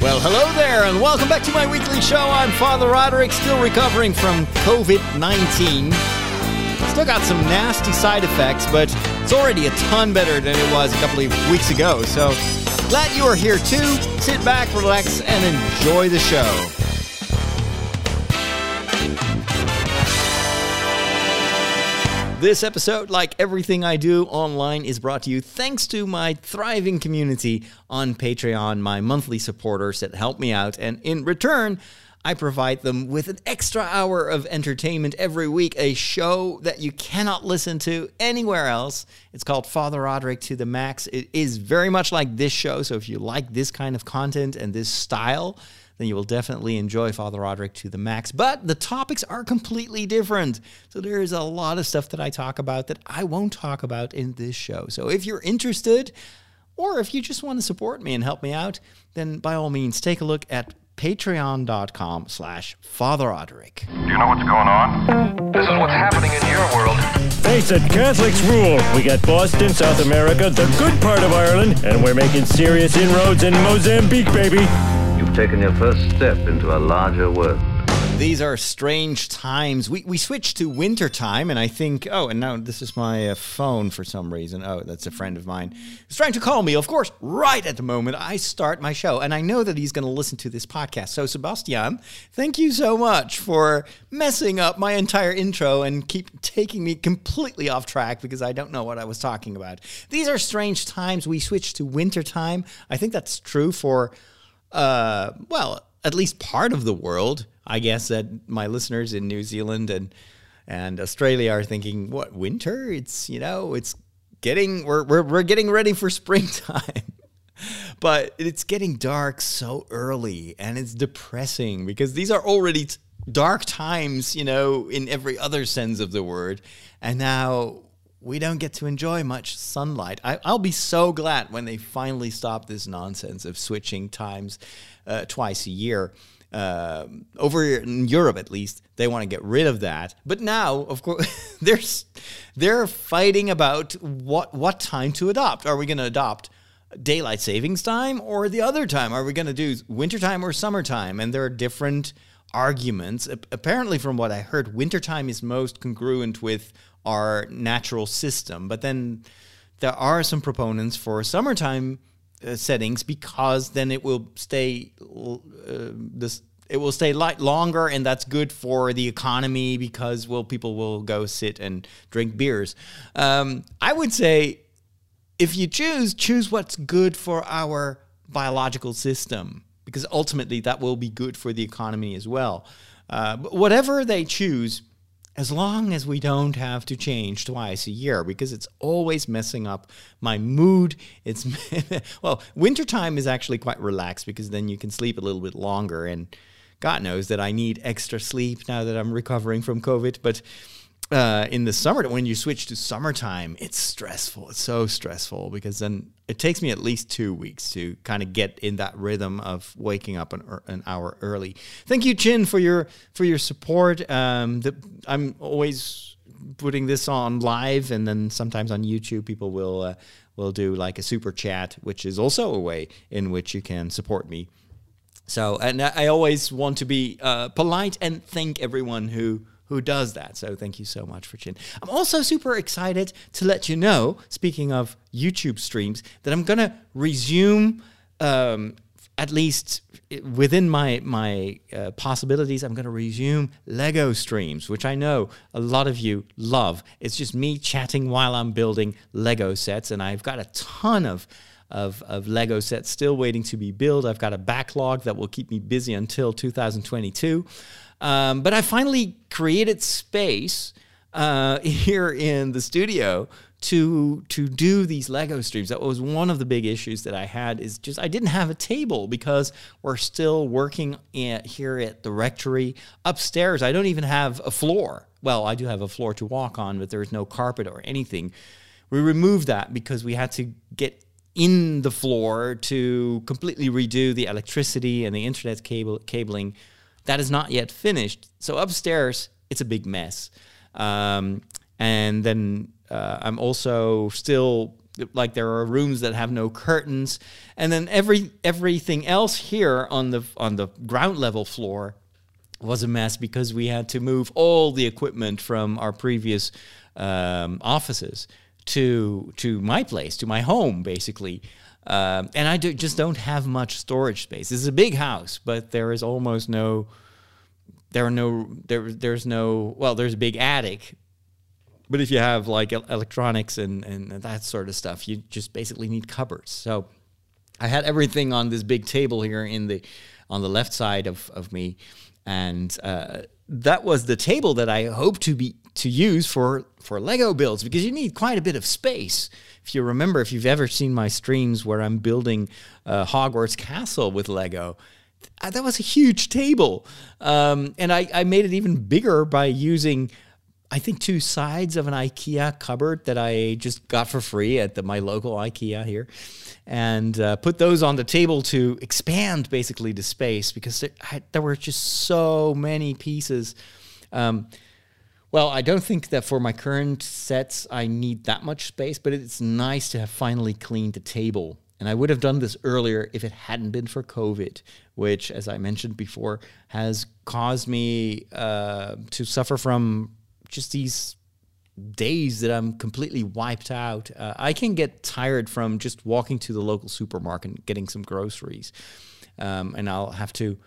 Well, hello there, and welcome back to my weekly show. I'm Father Roderick, still recovering from COVID 19. Still got some nasty side effects, but it's already a ton better than it was a couple of weeks ago. So glad you are here too. Sit back, relax, and enjoy the show. This episode, like everything I do online, is brought to you thanks to my thriving community on Patreon, my monthly supporters that help me out. And in return, I provide them with an extra hour of entertainment every week, a show that you cannot listen to anywhere else. It's called Father Roderick to the Max. It is very much like this show. So if you like this kind of content and this style, then you will definitely enjoy Father Roderick to the max. But the topics are completely different. So there is a lot of stuff that I talk about that I won't talk about in this show. So if you're interested, or if you just want to support me and help me out, then by all means take a look at patreon.com slash Father Roderick. Do you know what's going on? This is what's happening in your world. Face it, Catholics rule. We got Boston, South America, the good part of Ireland, and we're making serious inroads in Mozambique, baby. Taken your first step into a larger world. These are strange times. We, we switched to winter time, and I think, oh, and now this is my uh, phone for some reason. Oh, that's a friend of mine who's trying to call me, of course, right at the moment I start my show. And I know that he's going to listen to this podcast. So, Sebastian, thank you so much for messing up my entire intro and keep taking me completely off track because I don't know what I was talking about. These are strange times. We switched to winter time. I think that's true for uh, well, at least part of the world. I guess that my listeners in New Zealand and and Australia are thinking, what winter? It's you know, it's getting we're we're, we're getting ready for springtime. but it's getting dark so early and it's depressing because these are already dark times, you know, in every other sense of the word. And now we don't get to enjoy much sunlight. I, will be so glad when they finally stop this nonsense of switching times uh, twice a year. Uh, over in Europe, at least, they want to get rid of that. But now, of course, they're they're fighting about what what time to adopt. Are we going to adopt daylight savings time or the other time? Are we going to do wintertime or summertime? And there are different arguments. Apparently, from what I heard, wintertime is most congruent with our natural system. But then there are some proponents for summertime uh, settings because then it will stay uh, this it will stay light longer and that's good for the economy because well people will go sit and drink beers um, i would say if you choose choose what's good for our biological system because ultimately that will be good for the economy as well uh, but whatever they choose as long as we don't have to change twice a year because it's always messing up my mood. It's well wintertime is actually quite relaxed because then you can sleep a little bit longer and god knows that i need extra sleep now that i'm recovering from covid but uh, in the summer, when you switch to summertime, it's stressful. It's so stressful because then it takes me at least two weeks to kind of get in that rhythm of waking up an, an hour early. Thank you, Chin, for your for your support. Um, the, I'm always putting this on live, and then sometimes on YouTube, people will uh, will do like a super chat, which is also a way in which you can support me. So, and I always want to be uh, polite and thank everyone who who does that. So thank you so much for Chin. I'm also super excited to let you know, speaking of YouTube streams, that I'm going to resume. Um, at least within my my uh, possibilities, I'm going to resume Lego streams, which I know a lot of you love. It's just me chatting while I'm building Lego sets, and I've got a ton of of, of Lego sets still waiting to be built. I've got a backlog that will keep me busy until 2022. Um, but I finally created space uh, here in the studio to to do these Lego streams. That was one of the big issues that I had. Is just I didn't have a table because we're still working here at the rectory upstairs. I don't even have a floor. Well, I do have a floor to walk on, but there's no carpet or anything. We removed that because we had to get in the floor to completely redo the electricity and the internet cable cabling that is not yet finished. So upstairs, it's a big mess. Um, and then uh, I'm also still like there are rooms that have no curtains, and then every everything else here on the on the ground level floor was a mess because we had to move all the equipment from our previous um, offices to to my place, to my home, basically. Um, and I do, just don't have much storage space. This is a big house, but there is almost no. There are no there. There's no well. There's a big attic, but if you have like electronics and and that sort of stuff, you just basically need cupboards. So I had everything on this big table here in the on the left side of of me, and uh, that was the table that I hope to be to use for for Lego builds because you need quite a bit of space. If you remember, if you've ever seen my streams where I'm building uh, Hogwarts Castle with Lego, th- that was a huge table, um, and I, I made it even bigger by using. I think two sides of an IKEA cupboard that I just got for free at the, my local IKEA here, and uh, put those on the table to expand basically the space because there, I, there were just so many pieces. Um, well, I don't think that for my current sets I need that much space, but it's nice to have finally cleaned the table. And I would have done this earlier if it hadn't been for COVID, which, as I mentioned before, has caused me uh, to suffer from just these days that I'm completely wiped out. Uh, I can get tired from just walking to the local supermarket and getting some groceries, um, and I'll have to,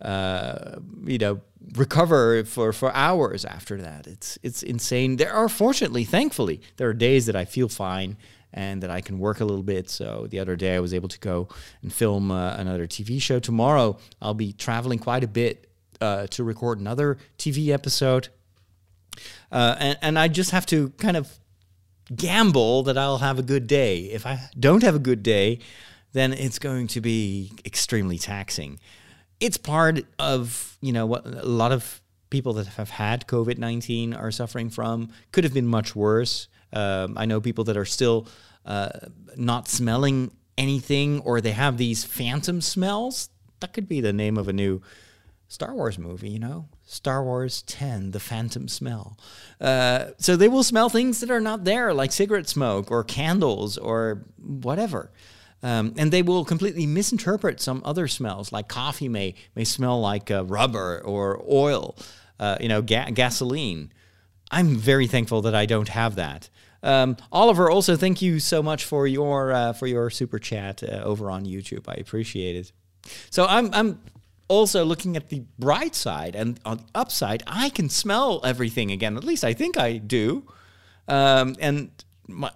uh, you know, recover for, for hours after that. It's it's insane. There are fortunately, thankfully, there are days that I feel fine and that I can work a little bit. So the other day I was able to go and film uh, another TV show. Tomorrow I'll be traveling quite a bit uh, to record another TV episode. Uh, and, and I just have to kind of gamble that I'll have a good day. If I don't have a good day, then it's going to be extremely taxing. It's part of, you know, what a lot of people that have had COVID 19 are suffering from. Could have been much worse. Um, I know people that are still uh, not smelling anything or they have these phantom smells. That could be the name of a new Star Wars movie, you know? Star Wars 10, The Phantom Smell. Uh, so they will smell things that are not there, like cigarette smoke or candles or whatever. Um, and they will completely misinterpret some other smells, like coffee may, may smell like uh, rubber or oil, uh, you know, ga- gasoline. I'm very thankful that I don't have that. Um, Oliver, also thank you so much for your uh, for your super chat uh, over on YouTube. I appreciate it. So I'm I'm also looking at the bright side and on the upside, I can smell everything again. At least I think I do. Um, and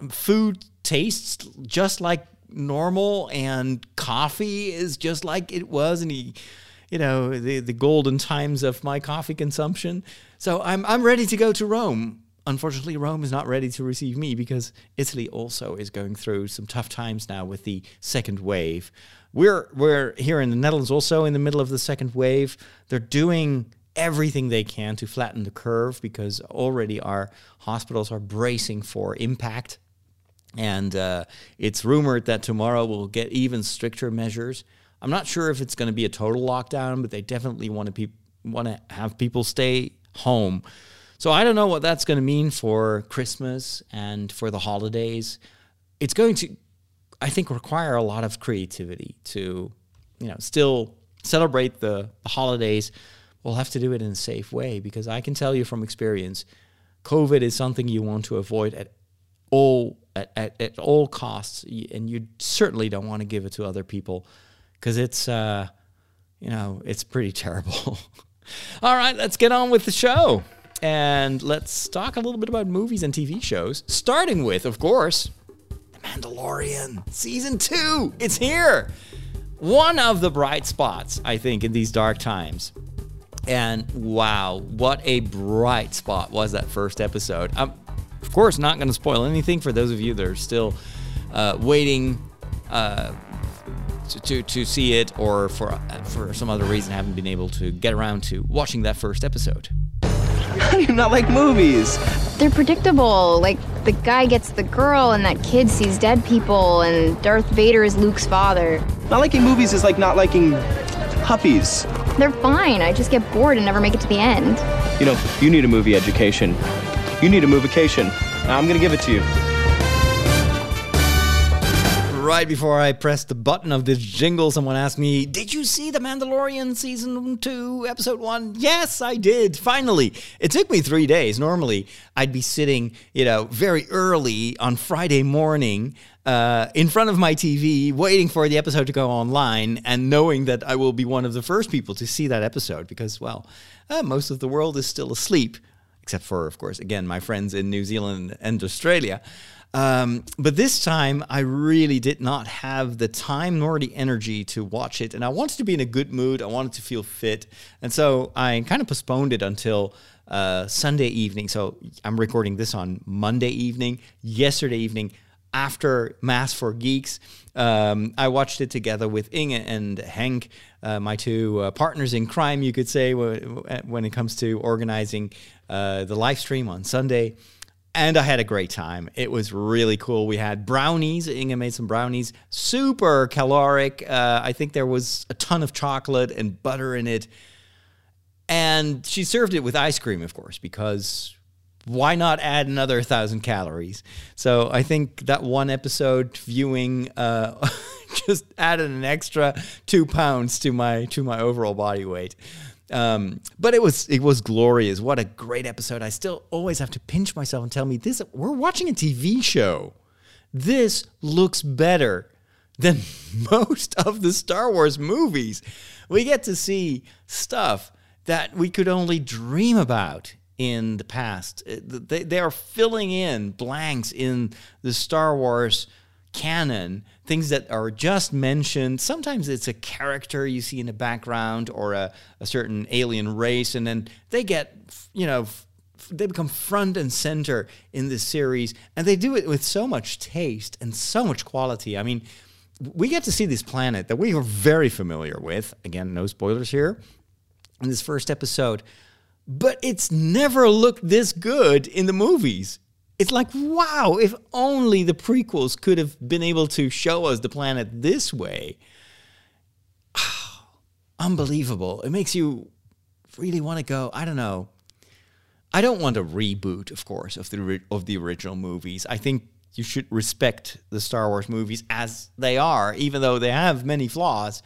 food tastes just like normal, and coffee is just like it was in the, you know, the, the golden times of my coffee consumption. So I'm, I'm ready to go to Rome. Unfortunately, Rome is not ready to receive me because Italy also is going through some tough times now with the second wave. We're we're here in the Netherlands also in the middle of the second wave. They're doing everything they can to flatten the curve because already our hospitals are bracing for impact. And uh, it's rumored that tomorrow we'll get even stricter measures. I'm not sure if it's going to be a total lockdown, but they definitely want to pe- want to have people stay home. So I don't know what that's going to mean for Christmas and for the holidays. It's going to I think require a lot of creativity to, you know, still celebrate the, the holidays. We'll have to do it in a safe way because I can tell you from experience, COVID is something you want to avoid at all at, at, at all costs, and you certainly don't want to give it to other people because it's uh, you know it's pretty terrible. all right, let's get on with the show. And let's talk a little bit about movies and TV shows, starting with, of course, Mandalorian season two. It's here. One of the bright spots, I think, in these dark times. And wow, what a bright spot was that first episode. I'm, of course, not going to spoil anything for those of you that are still uh, waiting uh, to, to, to see it or for, for some other reason haven't been able to get around to watching that first episode. How do you not like movies? They're predictable. Like the guy gets the girl, and that kid sees dead people, and Darth Vader is Luke's father. Not liking movies is like not liking puppies. They're fine. I just get bored and never make it to the end. You know, you need a movie education. You need a movication. Now I'm gonna give it to you. Right before I pressed the button of this jingle, someone asked me, Did you see The Mandalorian season two, episode one? Yes, I did. Finally. It took me three days. Normally, I'd be sitting, you know, very early on Friday morning uh, in front of my TV, waiting for the episode to go online and knowing that I will be one of the first people to see that episode because, well, uh, most of the world is still asleep, except for, of course, again, my friends in New Zealand and Australia. Um, but this time, I really did not have the time nor the energy to watch it. And I wanted to be in a good mood. I wanted to feel fit. And so I kind of postponed it until uh, Sunday evening. So I'm recording this on Monday evening. Yesterday evening, after Mass for Geeks, um, I watched it together with Inge and Hank, uh, my two uh, partners in crime, you could say, when it comes to organizing uh, the live stream on Sunday and I had a great time. It was really cool. We had brownies. Inge made some brownies, super caloric. Uh, I think there was a ton of chocolate and butter in it. And she served it with ice cream, of course, because why not add another thousand calories? So I think that one episode viewing uh, just added an extra two pounds to my to my overall body weight. Um, but it was it was glorious. What a great episode! I still always have to pinch myself and tell me this: we're watching a TV show. This looks better than most of the Star Wars movies. We get to see stuff that we could only dream about in the past. Uh, they, they are filling in blanks in the Star Wars canon, things that are just mentioned. Sometimes it's a character you see in the background or a, a certain alien race, and then they get, you know, they become front and center in this series, and they do it with so much taste and so much quality. I mean, we get to see this planet that we are very familiar with. Again, no spoilers here in this first episode, but it's never looked this good in the movies it's like, wow, if only the prequels could have been able to show us the planet this way. Unbelievable. It makes you really want to go, I don't know. I don't want a reboot, of course, of the of the original movies. I think you should respect the Star Wars movies as they are, even though they have many flaws.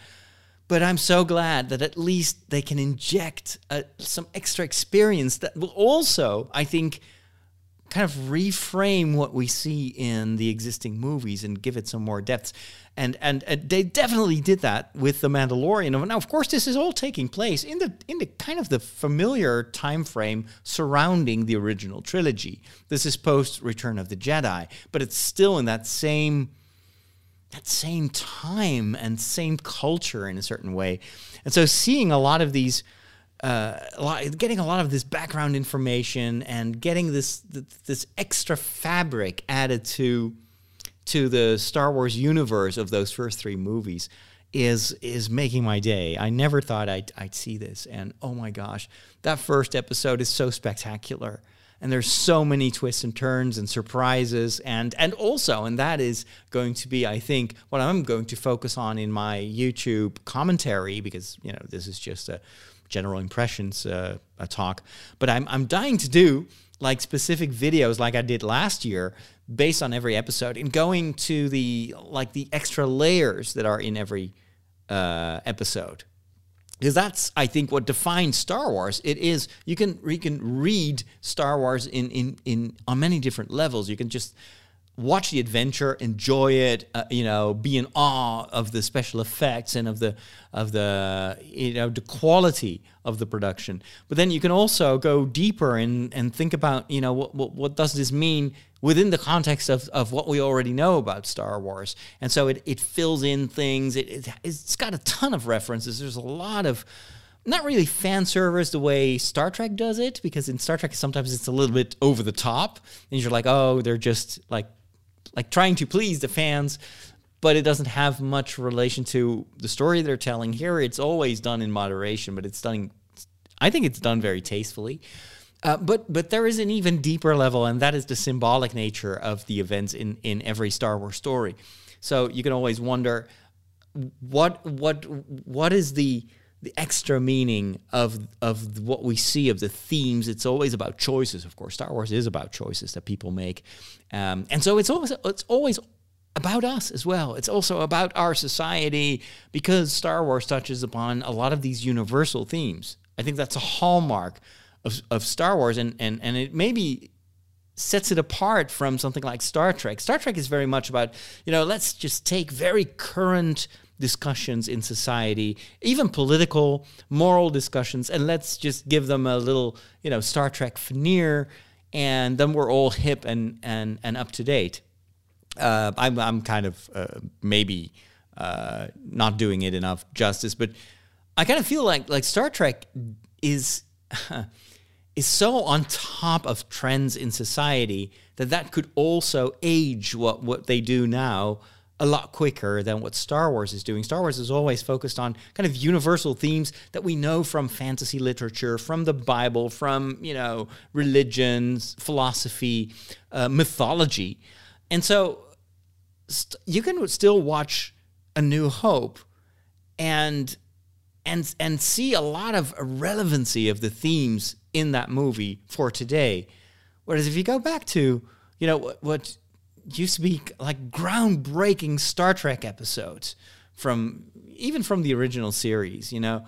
But I'm so glad that at least they can inject uh, some extra experience that will also, I think, kind of reframe what we see in the existing movies and give it some more depth. And, and, and they definitely did that with the Mandalorian. Now, of course, this is all taking place in the in the kind of the familiar time frame surrounding the original trilogy. This is post Return of the Jedi, but it's still in that same that same time and same culture in a certain way. And so, seeing a lot of these uh, getting a lot of this background information and getting this this extra fabric added to to the Star Wars universe of those first three movies is is making my day. I never thought I'd, I'd see this, and oh my gosh, that first episode is so spectacular, and there's so many twists and turns and surprises, and and also, and that is going to be, I think, what I'm going to focus on in my YouTube commentary because you know this is just a general impressions uh, a talk. But I'm I'm dying to do like specific videos like I did last year based on every episode and going to the like the extra layers that are in every uh, episode because that's I think what defines Star Wars. It is you can you can read Star Wars in in in on many different levels. You can just watch the adventure, enjoy it, uh, you know, be in awe of the special effects and of the of the you know the quality of the production. But then you can also go deeper and and think about you know what what, what does this mean within the context of, of what we already know about Star Wars. And so it, it fills in things. It, it it's got a ton of references. There's a lot of not really fan service the way Star Trek does it, because in Star Trek sometimes it's a little bit over the top, and you're like, oh, they're just like like trying to please the fans, but it doesn't have much relation to the story they're telling. Here, it's always done in moderation, but it's done. I think it's done very tastefully. Uh, but but there is an even deeper level, and that is the symbolic nature of the events in in every Star Wars story. So you can always wonder what what what is the the extra meaning of of what we see of the themes. It's always about choices, of course. Star Wars is about choices that people make, um, and so it's always it's always about us as well. It's also about our society because Star Wars touches upon a lot of these universal themes. I think that's a hallmark of, of Star Wars, and, and, and it maybe sets it apart from something like Star Trek. Star Trek is very much about, you know, let's just take very current discussions in society, even political, moral discussions, and let's just give them a little, you know, Star Trek veneer, and then we're all hip and and and up to date. Uh, I'm I'm kind of uh, maybe uh, not doing it enough justice, but I kind of feel like like Star Trek is. is so on top of trends in society that that could also age what, what they do now a lot quicker than what Star Wars is doing. Star Wars is always focused on kind of universal themes that we know from fantasy literature, from the Bible, from you know religions, philosophy, uh, mythology, and so st- you can still watch A New Hope and and and see a lot of relevancy of the themes in that movie for today. Whereas if you go back to you know what, what used to be like groundbreaking Star Trek episodes from even from the original series, you know.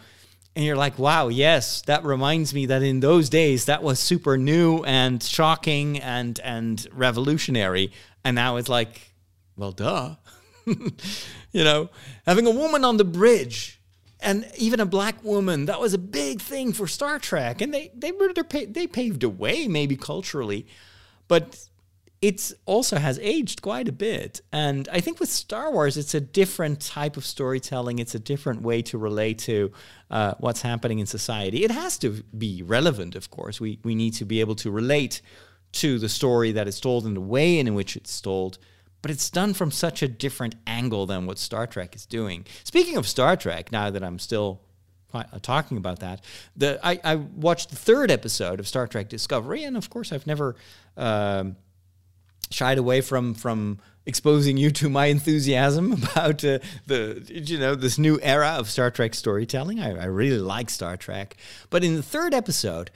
And you're like, wow, yes, that reminds me that in those days that was super new and shocking and and revolutionary. And now it's like, well, duh. you know, having a woman on the bridge and even a black woman that was a big thing for Star Trek, and they they they paved a way maybe culturally, but it also has aged quite a bit. And I think with Star Wars, it's a different type of storytelling. It's a different way to relate to uh, what's happening in society. It has to be relevant, of course. We, we need to be able to relate to the story that is told and the way in which it's told. But it's done from such a different angle than what Star Trek is doing. Speaking of Star Trek, now that I'm still uh, talking about that, the I, I watched the third episode of Star Trek Discovery, and of course, I've never. Um, shied away from from exposing you to my enthusiasm about uh, the you know this new era of Star Trek storytelling. I, I, really like Star Trek, but in the third episode,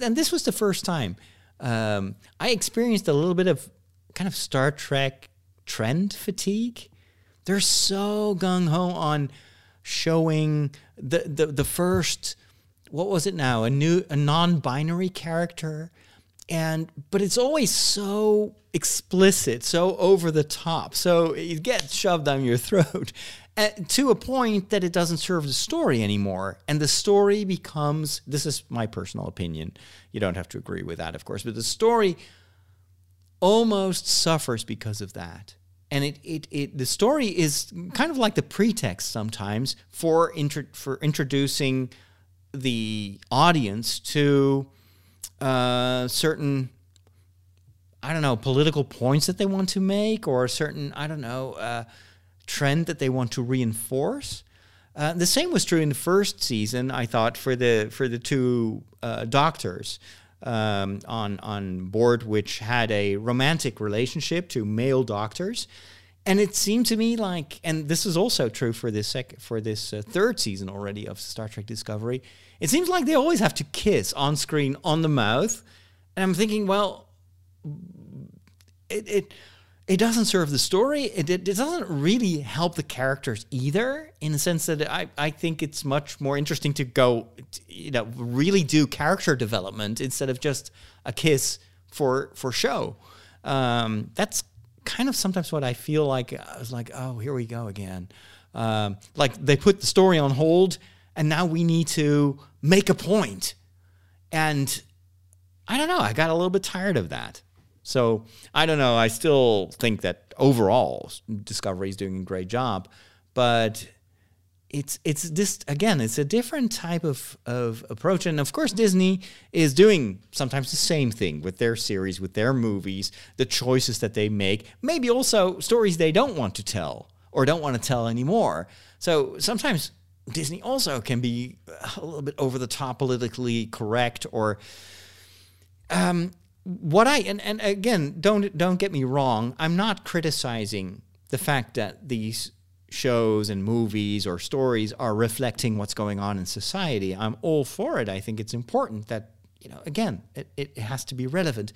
and this was the first time um, I experienced a little bit of kind of Star Trek trend fatigue. They're so gung ho on showing the, the the first what was it now a new a non-binary character and but it's always so explicit so over the top. So it gets shoved down your throat eh, to a point that it doesn't serve the story anymore. And the story becomes this is my personal opinion you don't have to agree with that of course but the story almost suffers because of that. And it, it, it the story is kind of like the pretext sometimes for intro, for introducing the audience to uh, certain I don't know political points that they want to make or a certain I don't know uh, trend that they want to reinforce. Uh, the same was true in the first season. I thought for the for the two uh, doctors um, on on board, which had a romantic relationship to male doctors, and it seemed to me like, and this is also true for this sec- for this uh, third season already of Star Trek Discovery. It seems like they always have to kiss on screen on the mouth, and I'm thinking, well, it it, it doesn't serve the story. It, it, it doesn't really help the characters either, in the sense that I I think it's much more interesting to go, you know, really do character development instead of just a kiss for for show. Um, that's kind of sometimes what I feel like. I was like, oh, here we go again. Um, like they put the story on hold, and now we need to make a point. And I don't know. I got a little bit tired of that. So I don't know. I still think that overall Discovery is doing a great job, but it's it's this again it's a different type of, of approach. And of course disney is doing sometimes the same thing with their series with their movies the choices that they make maybe also stories they don't want to tell or don't want to tell anymore. So sometimes disney also can be a little bit over the top politically correct or um, what i and, and again don't don't get me wrong. I'm not criticizing the fact that these shows and movies or stories are reflecting what's going on in society. I'm all for it. I think it's important that, you know, again, it, it has to be relevant.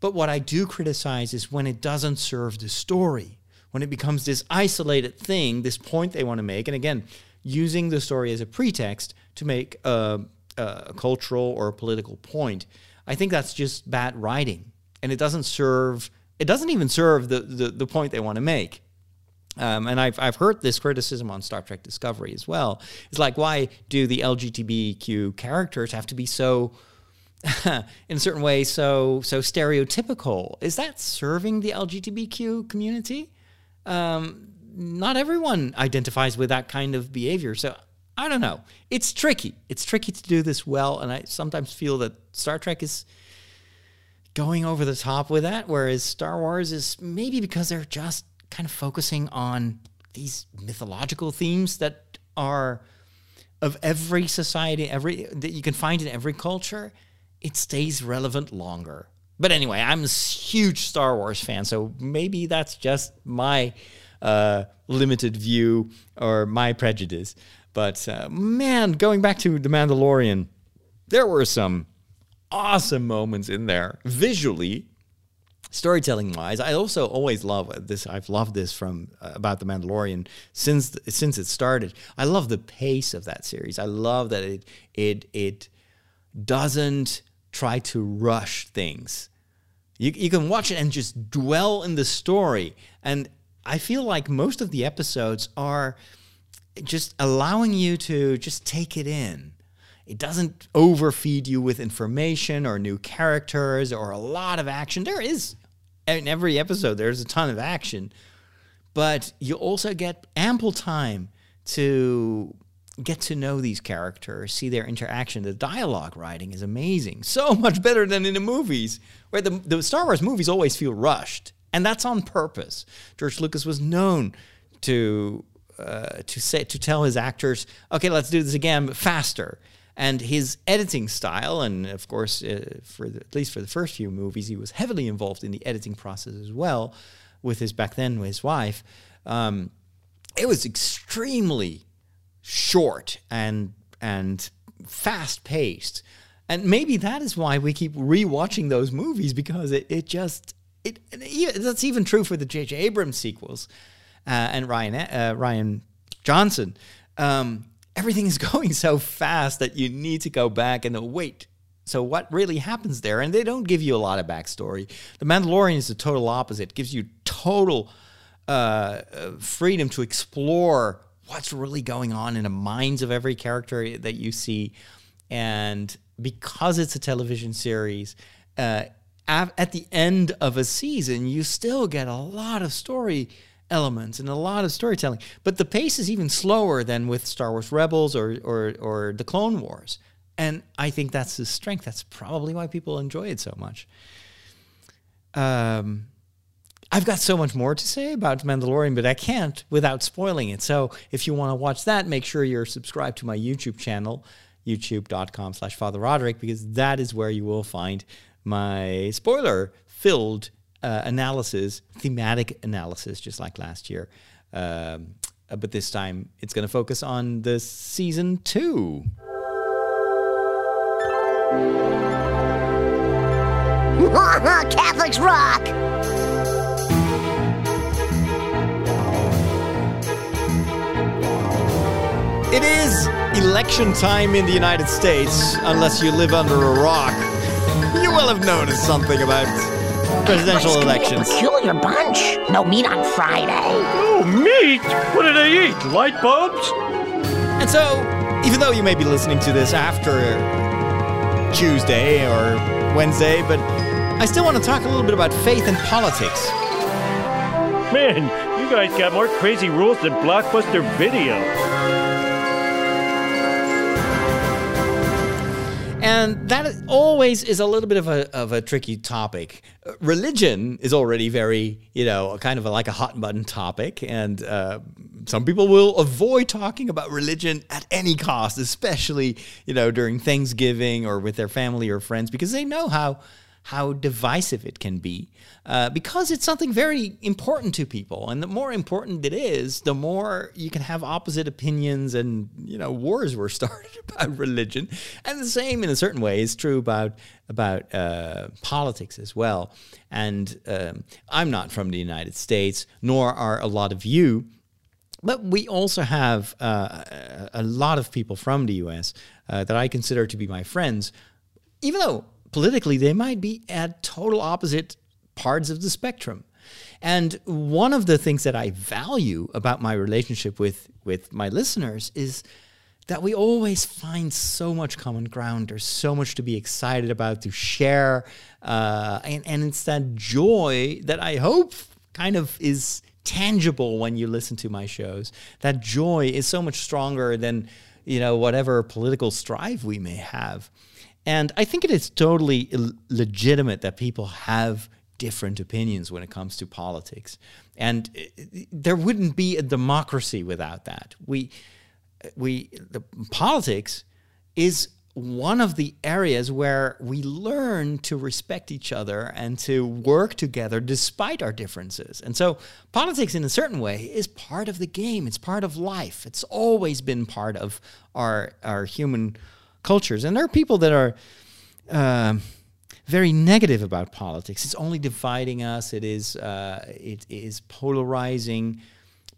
But what I do criticize is when it doesn't serve the story, when it becomes this isolated thing, this point they want to make, and again, using the story as a pretext to make a, a cultural or a political point, I think that's just bad writing, and it doesn't serve. It doesn't even serve the the, the point they want to make. Um, and I've, I've heard this criticism on Star Trek Discovery as well. It's like, why do the LGBTQ characters have to be so, in a certain way, so so stereotypical? Is that serving the LGBTQ community? Um, not everyone identifies with that kind of behavior. So I don't know. It's tricky. It's tricky to do this well, and I sometimes feel that Star Trek is going over the top with that, whereas Star Wars is maybe because they're just kind of focusing on these mythological themes that are of every society, every that you can find in every culture, it stays relevant longer. But anyway, I'm a huge Star Wars fan, so maybe that's just my uh, limited view or my prejudice. But uh, man, going back to The Mandalorian, there were some awesome moments in there visually storytelling wise i also always love this i've loved this from uh, about the mandalorian since since it started. I love the pace of that series. I love that it it it doesn't try to rush things. You, you can watch it and just dwell in the story. And i feel like most of the episodes are just allowing you to just take it in. It doesn't overfeed you with information or new characters or a lot of action. There is in every episode there's a ton of action, but you also get ample time to get to know these characters, see their interaction. The dialogue writing is amazing, so much better than in the movies, where the, the Star Wars movies always feel rushed, and that's on purpose. George Lucas was known to uh, to say to tell his actors, "Okay, let's do this again, but faster." And his editing style, and of course, uh, for the, at least for the first few movies, he was heavily involved in the editing process as well, with his back then his wife. Um, it was extremely short and and fast paced, and maybe that is why we keep rewatching those movies because it it just it, it that's even true for the J.J. Abrams sequels uh, and Ryan uh, Rian Johnson. Um, everything is going so fast that you need to go back and wait. So what really happens there? And they don't give you a lot of backstory. The Mandalorian is the total opposite. It gives you total uh, freedom to explore what's really going on in the minds of every character that you see. And because it's a television series, uh, at the end of a season, you still get a lot of story elements and a lot of storytelling. But the pace is even slower than with Star Wars Rebels or or, or the Clone Wars. And I think that's the strength. That's probably why people enjoy it so much. Um, I've got so much more to say about Mandalorian, but I can't without spoiling it. So if you want to watch that, make sure you're subscribed to my YouTube channel, youtube.com slash Father Roderick, because that is where you will find my spoiler filled uh, analysis, thematic analysis, just like last year. Um, uh, but this time it's going to focus on the season two. Catholics rock! It is election time in the United States, unless you live under a rock. You will have noticed something about presidential elections. Peculiar bunch. No meat on Friday. Oh, meat? What do they eat? Light bulbs? And so, even though you may be listening to this after Tuesday or Wednesday, but I still want to talk a little bit about faith and politics. Man, you guys got more crazy rules than Blockbuster Video. And that always is a little bit of a, of a tricky topic. Religion is already very, you know, kind of a, like a hot button topic. And uh, some people will avoid talking about religion at any cost, especially, you know, during Thanksgiving or with their family or friends, because they know how, how divisive it can be uh, because it's something very important to people. And the more important it is, the more you can have opposite opinions and, you know, wars were started about religion. And the same, in a certain way, is true about, about uh, politics as well. And um, I'm not from the United States, nor are a lot of you. But we also have uh, a lot of people from the US uh, that I consider to be my friends, even though politically they might be at total opposite parts of the spectrum. And one of the things that I value about my relationship with, with my listeners is that we always find so much common ground. There's so much to be excited about, to share. Uh, and, and it's that joy that I hope kind of is tangible when you listen to my shows. That joy is so much stronger than, you know, whatever political strife we may have. And I think it is totally legitimate that people have different opinions when it comes to politics. And uh, there wouldn't be a democracy without that. We uh, we the politics is one of the areas where we learn to respect each other and to work together despite our differences. And so, politics, in a certain way, is part of the game. It's part of life. It's always been part of our our human cultures. And there are people that are uh, very negative about politics. It's only dividing us. It is uh, it is polarizing.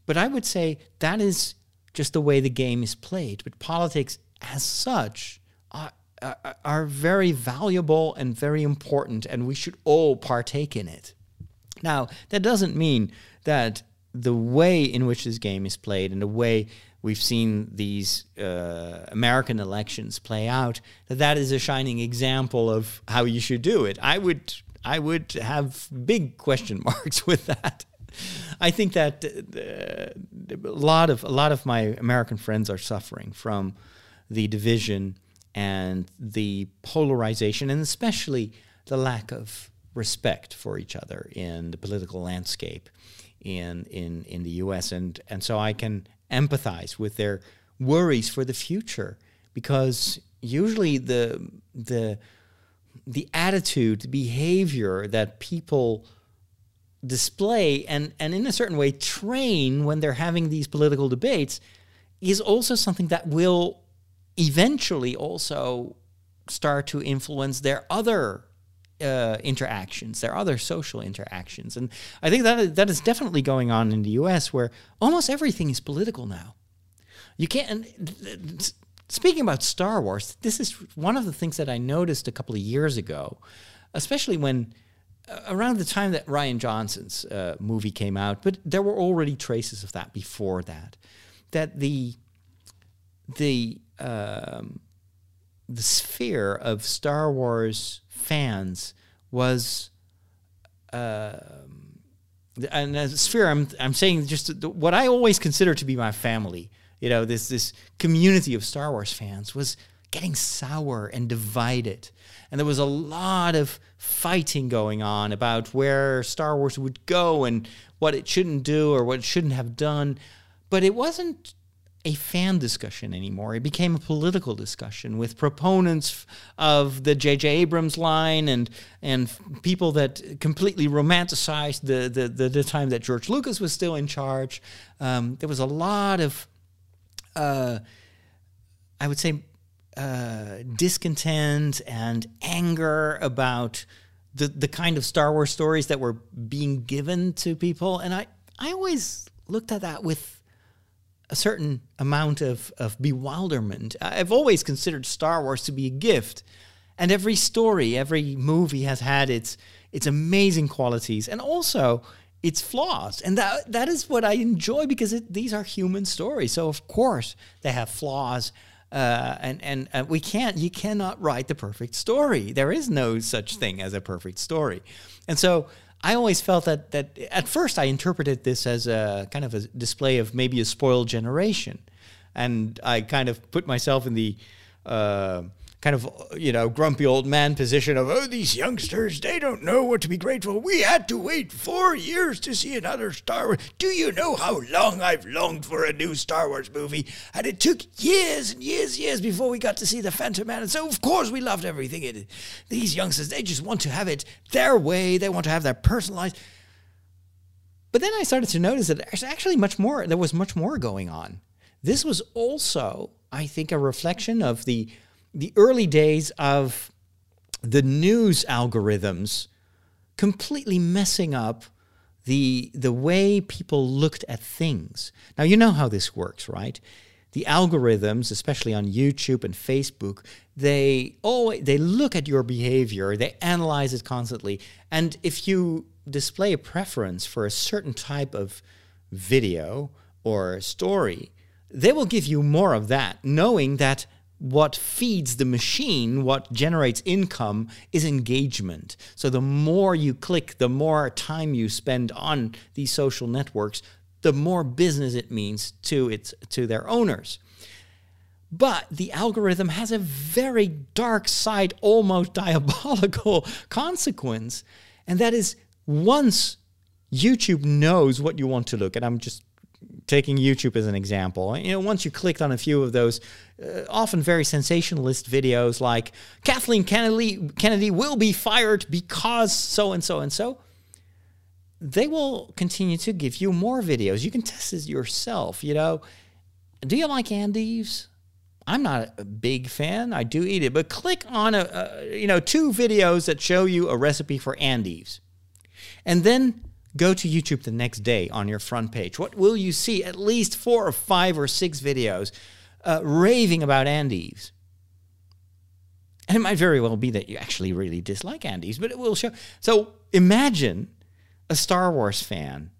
But I would say that is just the way the game is played. But politics, as such are, are very valuable and very important, and we should all partake in it. Now, that doesn't mean that the way in which this game is played and the way we've seen these uh, American elections play out, that that is a shining example of how you should do it. I would, I would have big question marks with that. I think that uh, a lot of a lot of my American friends are suffering from the division and the polarization, and especially the lack of respect for each other in the political landscape in in in the U.S. and and so I can empathize with their worries for the future because usually the the the attitude, the behavior that people display and and in a certain way train when they're having these political debates is also something that will eventually also start to influence their other uh, interactions, their other social interactions. And I think that that is definitely going on in the US where almost everything is political now. You can't. Speaking about Star Wars, this is one of the things that I noticed a couple of years ago, especially when uh, around the time that Rian Johnson's uh, movie came out, but there were already traces of that before that. That the the um, the sphere of Star Wars fans was, uh, and the sphere I'm I'm saying just what I always consider to be my family. You know, this this community of Star Wars fans was getting sour and divided. And there was a lot of fighting going on about where Star Wars would go and what it shouldn't do or what it shouldn't have done. But it wasn't a fan discussion anymore. It became a political discussion with proponents of the J.J. Abrams line and and people that completely romanticized the the, the, the time that George Lucas was still in charge. Um, there was a lot of, uh, I would say, uh, discontent and anger about the the kind of Star Wars stories that were being given to people, and I I always looked at that with a certain amount of, of bewilderment. I've always considered Star Wars to be a gift. And every story, every movie has had its its amazing qualities and also its flaws. And that that is what I enjoy because it, these are human stories. So of course they have flaws. Uh, and and uh, we can't you cannot write the perfect story. There is no such thing as a perfect story. And so I always felt that that at first I interpreted this as a kind of a display of maybe a spoiled generation, and I kind of put myself in the uh, kind of you know grumpy old man position of oh these youngsters they don't know what to be grateful. We had to wait four years to see another star wars. Do you know how long i've longed for a new star wars movie? And it took years and years and years before we got to see the phantom menace and so of course we loved everything it, these youngsters they just want to have it their way. They want to have their personalized. But then i started to notice that there's actually much more there was much more going on. This was also i think a reflection of the the early days of the news algorithms completely messing up the the way people looked at things. Now you know how this works, right? The algorithms, especially on YouTube and Facebook, they always they look at your behavior, they analyze it constantly, and if you display a preference for a certain type of video or story, they will give you more of that, knowing that what feeds the machine, what generates income, is engagement. So the more you click, the more time you spend on these social networks, the more business it means to its to their owners. But the algorithm has a very dark side, almost diabolical consequence, and that is once YouTube knows what you want to look at. I'm just taking YouTube as an example, you know, once you clicked on a few of those uh, often very sensationalist videos like Kathleen Kennedy, Kennedy will be fired because so and so and so, they will continue to give you more videos. You can test this yourself, you know. Do you like Andes? I'm not a big fan. I do eat it, but click on a, a you know two videos that show you a recipe for Andes, and then Go to YouTube the next day on your front page. What will you see? At least four or five or six videos uh, raving about Andes. And it might very well be that you actually really dislike Andes, but it will show. So imagine a Star Wars fan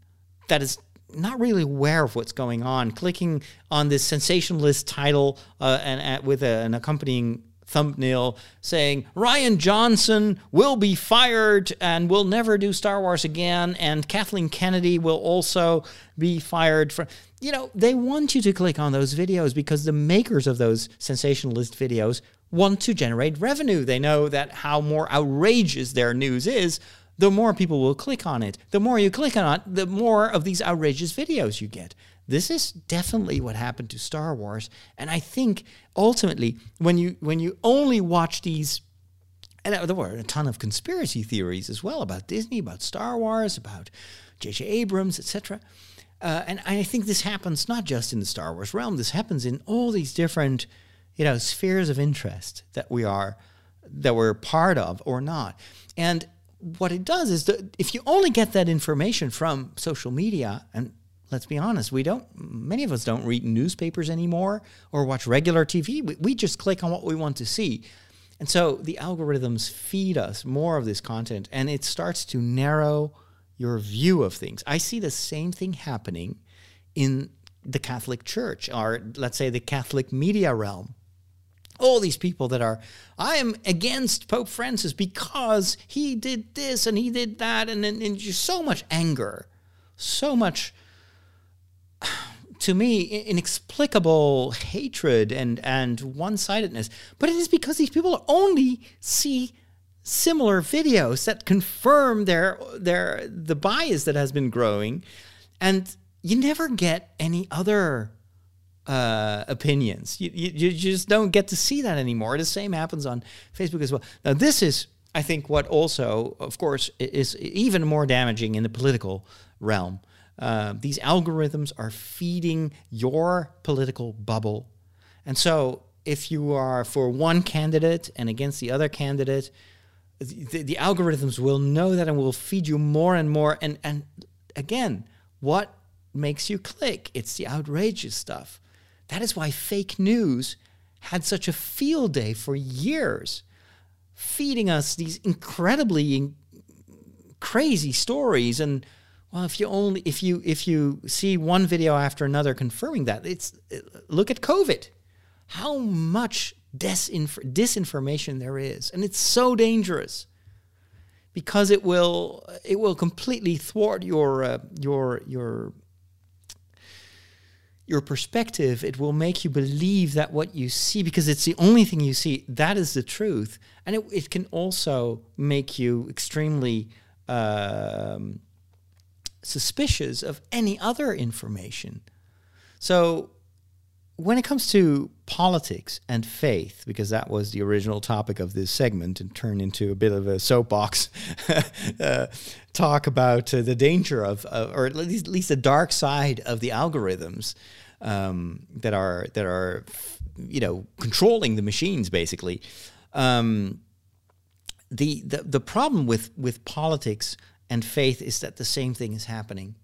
that is not really aware of what's going on, clicking on this sensationalist title uh, and, and with a, an accompanying thumbnail saying Rian Johnson will be fired and will never do Star Wars again, and Kathleen Kennedy will also be fired from. You know, they want you to click on those videos because the makers of those sensationalist videos want to generate revenue. They know that how more outrageous their news is, the more people will click on it. The more you click on it, the more of these outrageous videos you get. This is definitely what happened to Star Wars, and I think ultimately, when you when you only watch these, and there were a ton of conspiracy theories as well about Disney, about Star Wars, about J.J. Abrams, etc. Uh, and I think this happens not just in the Star Wars realm. This happens in all these different, you know, spheres of interest that we are that we're part of or not. And what it does is that if you only get that information from social media and let's be honest, we don't, many of us don't read newspapers anymore or watch regular TV. We, we just click on what we want to see. And so the algorithms feed us more of this content and it starts to narrow your view of things. I see the same thing happening in the Catholic Church or let's say the Catholic media realm. All these people that are, I am against Pope Francis because he did this and he did that, and, and, and so much anger, so much to me inexplicable hatred and and one-sidedness. But it is because these people only see similar videos that confirm their their the bias that has been growing. And you never get any other uh, opinions. You, you, you just don't get to see that anymore. The same happens on facebook as well. Now this is i think what also of course is even more damaging in the political realm uh, these algorithms are feeding your political bubble. And so, if you are for one candidate and against the other candidate, the, the algorithms will know that and will feed you more and more. And, and again, what makes you click? It's the outrageous stuff. That is why fake news had such a field day for years, feeding us these incredibly crazy stories and well, if you only if you if you see one video after another confirming that, it's look at COVID. How much disinf- disinformation there is, and it's so dangerous because it will it will completely thwart your uh, your your your perspective. It will make you believe that what you see, because it's the only thing you see, that is the truth. And it, it can also make you extremely um, suspicious of any other information. So when it comes to politics and faith, because that was the original topic of this segment and turned into a bit of a soapbox uh, talk about uh, the danger of, uh, or at least, at least the dark side of the algorithms um, that are that are, you know, controlling the machines basically. Um, the, the the problem with with politics and faith is that the same thing is happening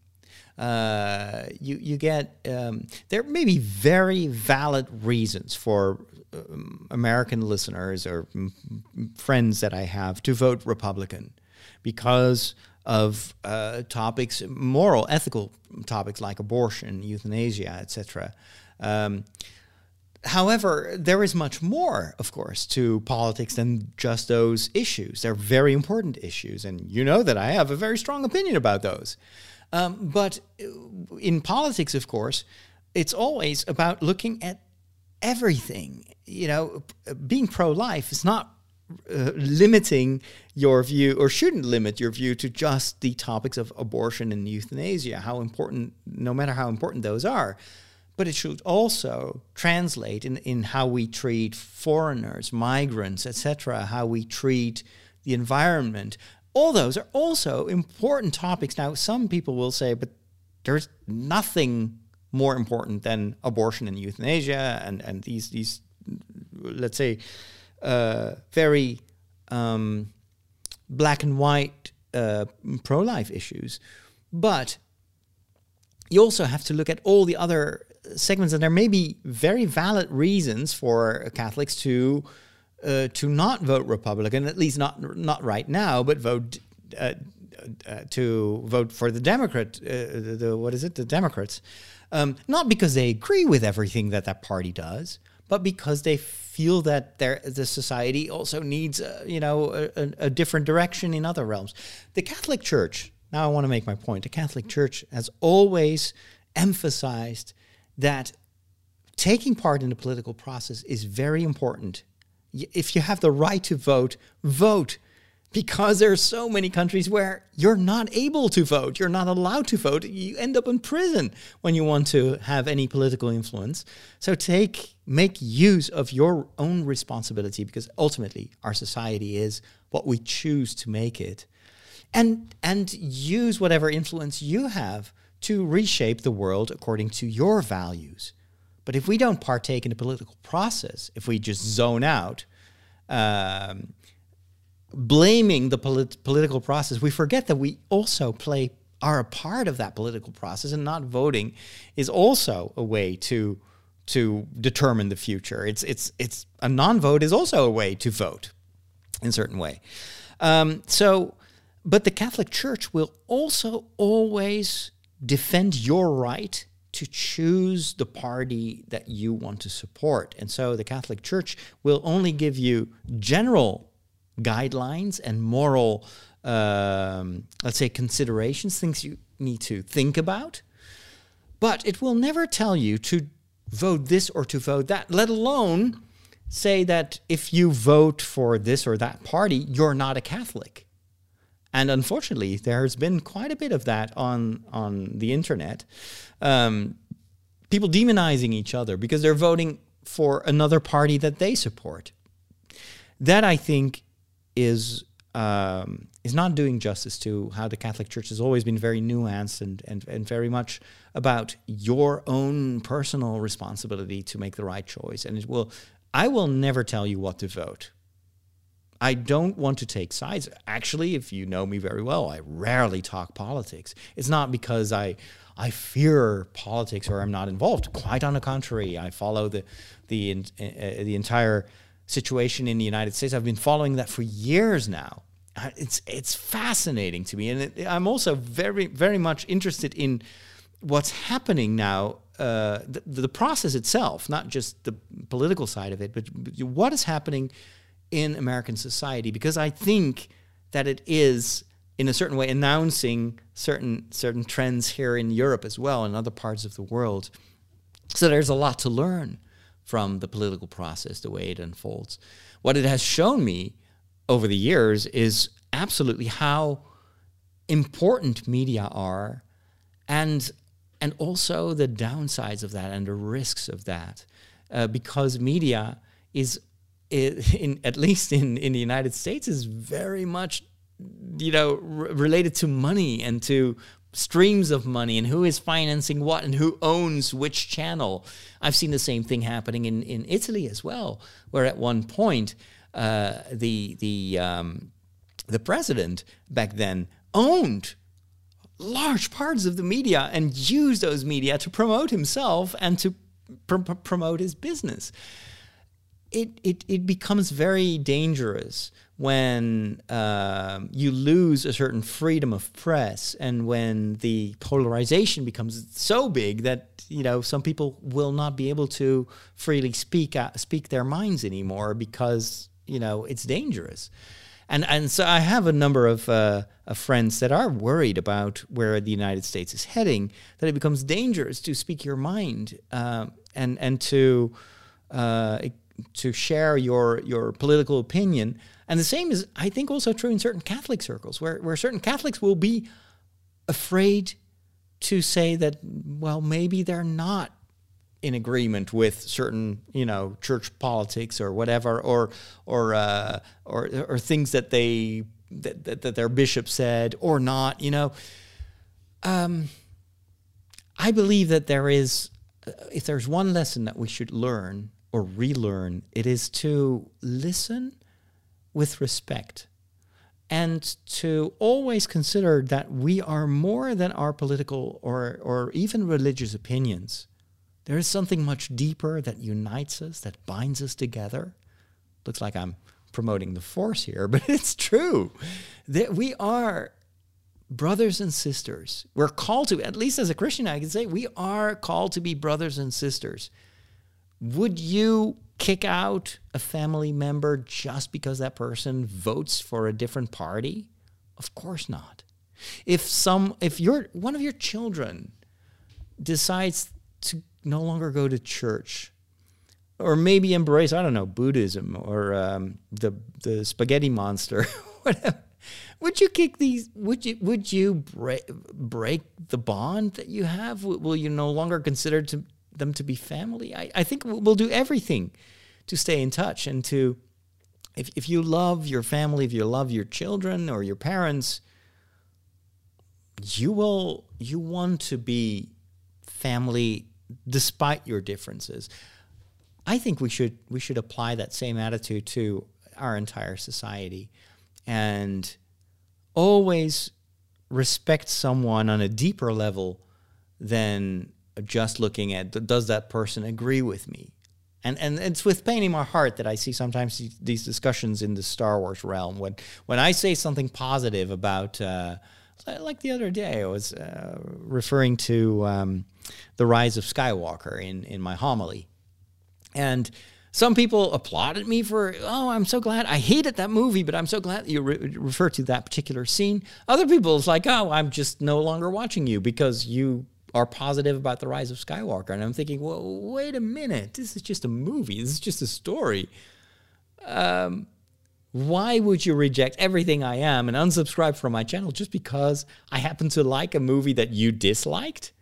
uh, you you get um, there may be very valid reasons for um, American listeners or friends that I have to vote Republican because of uh, topics, moral, ethical topics like abortion, euthanasia, etc. Um, however, there is much more, of course, to politics than just those issues. They're very important issues, and you know that I have a very strong opinion about those. Um, but uh, in politics, of course, it's always about looking at everything. You know, being pro life is not uh, limiting your view or shouldn't limit your view to just the topics of abortion and euthanasia, how important, no matter how important those are. But it should also translate in, in how we treat foreigners, migrants, etc., how we treat the environment, all those are also important topics. Now, some people will say, but there's nothing more important than abortion and euthanasia and, and these, these let's say, uh, very um, black and white uh, pro life issues. But you also have to look at all the other segments, and there may be very valid reasons for Catholics to uh, to not vote Republican, at least not not right now, but vote uh, uh, to vote for the Democrat. Uh, the, what is it? The Democrats, um, not because they agree with everything that that party does, but because they feel that the society also needs, uh, you know, a, a different direction in other realms. The Catholic Church. Now I want to make my point. The Catholic Church has always emphasized that taking part in the political process is very important if you have the right to vote, vote. Because there are so many countries where you're not able to vote, you're not allowed to vote, you end up in prison when you want to have any political influence. So take make use of your own responsibility because ultimately our society is what we choose to make it. And and use whatever influence you have to reshape the world according to your values. But if we don't partake in the political process, if we just zone out, um, blaming the polit- political process, we forget that we also play are a part of that political process, and not voting is also a way to to determine the future. It's it's it's a non-vote is also a way to vote in a certain way. Um, so, but the Catholic Church will also always defend your right to choose the party that you want to support. And so the Catholic Church will only give you general guidelines and moral, um, let's say, considerations, things you need to think about. But it will never tell you to vote this or to vote that, let alone say that if you vote for this or that party, you're not a Catholic. And unfortunately, there's been quite a bit of that on on the internet. Um, people demonizing each other because they're voting for another party that they support. That I think is um, is not doing justice to how the Catholic Church has always been very nuanced and, and, and very much about your own personal responsibility to make the right choice. And it will, I will never tell you what to vote. I don't want to take sides. Actually, if you know me very well, I rarely talk politics. It's not because I I fear politics or I'm not involved. Quite on the contrary, I follow the the uh, the entire situation in the United States. I've been following that for years now. It's it's fascinating to me, and it, I'm also very very much interested in what's happening now. Uh, the, the process itself, not just the political side of it, but what is happening in American society because I think that it is in a certain way announcing certain certain trends here in Europe as well and other parts of the world. So there's a lot to learn from the political process, the way it unfolds. What it has shown me over the years is absolutely how important media are and and also the downsides of that and the risks of that uh, because media is in at least in in the United States is very much you know r- related to money and to streams of money and who is financing what and who owns which channel. I've seen the same thing happening in, in Italy as well, where at one point uh, the the um, the president back then owned large parts of the media and used those media to promote himself and to pr- promote his business. It, it, it becomes very dangerous when um, you lose a certain freedom of press and when the polarization becomes so big that you know some people will not be able to freely speak out, speak their minds anymore because you know it's dangerous. And and so I have a number of, uh, of friends that are worried about where the United States is heading that it becomes dangerous to speak your mind uh, and and to uh, to share your your political opinion and the same is, I think, also true in certain Catholic circles, where, where certain Catholics will be afraid to say that, well, maybe they're not in agreement with certain, you know, church politics or whatever, or or uh, or or things that they that, that, that their bishop said or not, you know. Um, I believe that there is, uh, if there's one lesson that we should learn or relearn, it is to listen with respect and to always consider that we are more than our political or, or even religious opinions. There is something much deeper that unites us, that binds us together. Looks like I'm promoting the force here, but it's true. That we are brothers and sisters. We're called to, at least as a Christian, I can say, we are called to be brothers and sisters. Would you kick out a family member just because that person votes for a different party? Of course not. If some if your one of your children decides to no longer go to church or maybe embrace I don't know Buddhism or um, the the spaghetti monster whatever would you kick these would you would you break break the bond that you have will you no longer consider to, them to be family. I, I think we'll do everything to stay in touch and to if, if you love your family if you love your children or your parents you will you want to be family despite your differences. I think we should we should apply that same attitude to our entire society and always respect someone on a deeper level than just looking at does that person agree with me and and it's with pain in my heart that I see sometimes these discussions in the Star Wars realm. When when I say something positive about, uh, like the other day, I was uh, referring to um, the rise of Skywalker in in my homily, and some people applauded me for, oh, I'm so glad. I hated that movie, but I'm so glad you re- refer to that particular scene. Other people, it's like, oh, I'm just no longer watching you because you are positive about the rise of Skywalker. And I'm thinking, well, wait a minute. This is just a movie. This is just a story. Um, why would you reject everything I am and unsubscribe from my channel just because I happen to like a movie that you disliked?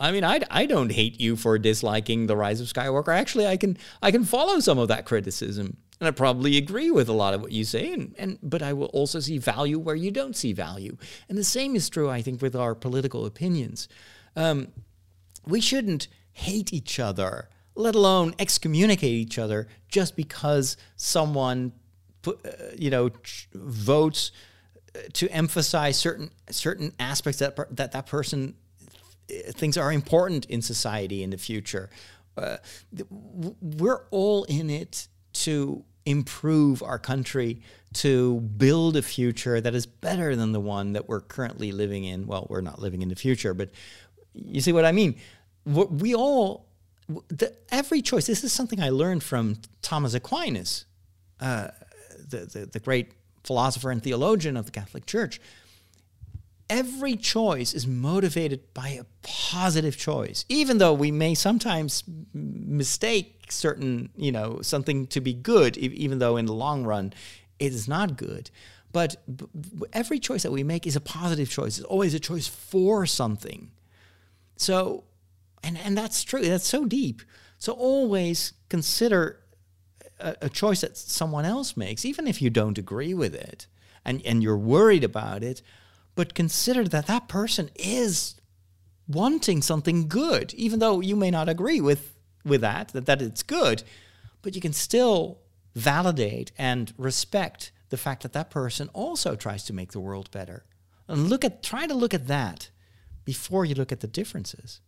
I mean, I, I don't hate you for disliking the Rise of Skywalker. Actually, I can I can follow some of that criticism, and I probably agree with a lot of what you say. And, and but I will also see value where you don't see value, and the same is true, I think, with our political opinions. Um, we shouldn't hate each other, let alone excommunicate each other, just because someone, put, uh, you know, ch- votes uh, to emphasize certain certain aspects that per- that that person thinks are important in society in the future. Uh, we're all in it to improve our country, to build a future that is better than the one that we're currently living in. Well, we're not living in the future, but you see what I mean? We all, the, every choice, this is something I learned from Thomas Aquinas, uh, the, the, the great philosopher and theologian of the Catholic Church. every choice is motivated by a positive choice, even though we may sometimes mistake certain, you know, something to be good, even though in the long run it is not good. But every choice that we make is a positive choice. It's always a choice for something. So, and and that's true. That's so deep. So always consider a, a choice that someone else makes, even if you don't agree with it, and and you're worried about it, but consider that that person is wanting something good, even though you may not agree with with that that that it's good, but you can still validate and respect the fact that that person also tries to make the world better. And look at try to look at that before you look at the differences.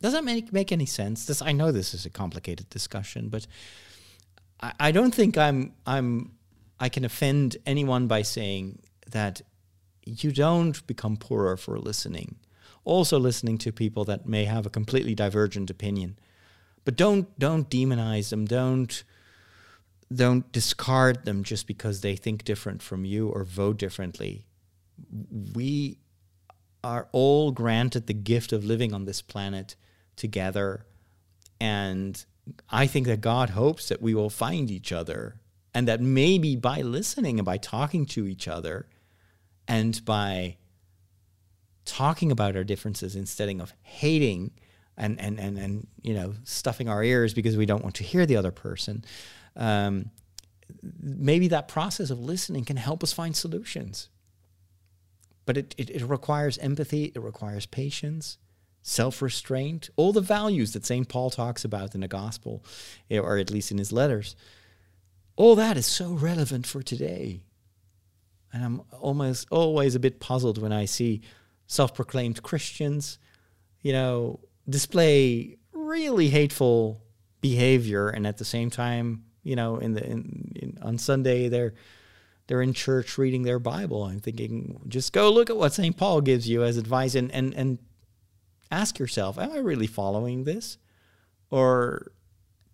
Does that make make any sense? This I know this is a complicated discussion, but I, I don't think I'm I'm I can offend anyone by saying that you don't become poorer for listening. Also listening to people that may have a completely divergent opinion. But don't don't demonize them. Don't don't discard them just because they think different from you or vote differently. We are all granted the gift of living on this planet together. And I think that God hopes that we will find each other and that maybe by listening and by talking to each other and by talking about our differences instead of hating and, and, and, and you know stuffing our ears because we don't want to hear the other person um, maybe that process of listening can help us find solutions but it, it, it requires empathy it requires patience self-restraint all the values that st paul talks about in the gospel eh, or at least in his letters. All that is so relevant for today. And i'm almost always a bit puzzled when i see self-proclaimed christians you know display really hateful behavior and at the same time you know in the in, in, on sunday they're they're in church reading their bible i'm thinking just go look at what st paul gives you as advice and and and ask yourself am i really following this or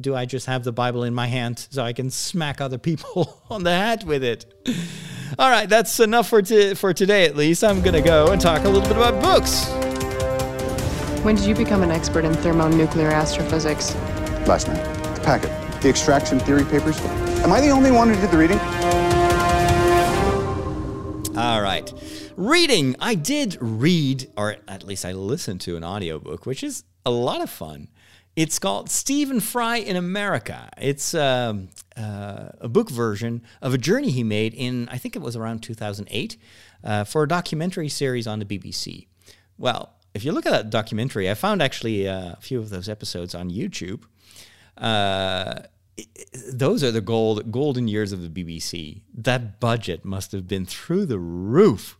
do i just have the bible in my hand so i can smack other people on the head with it all right that's enough for t- for today at least i'm gonna go and talk a little bit about books When did you become an expert in thermonuclear astrophysics? Last night. The packet. The extraction theory papers. Am I the only one who did the reading? All right. Reading. I did read, or at least I listened to an audiobook, which is a lot of fun. It's called Stephen Fry in America. It's um, uh, a book version of a journey he made in, I think it was around 2008, uh, for a documentary series on the BBC. Well, if you look at that documentary, I found actually uh, a few of those episodes on YouTube. Those are the gold golden years of the BBC. That budget must have been through the roof,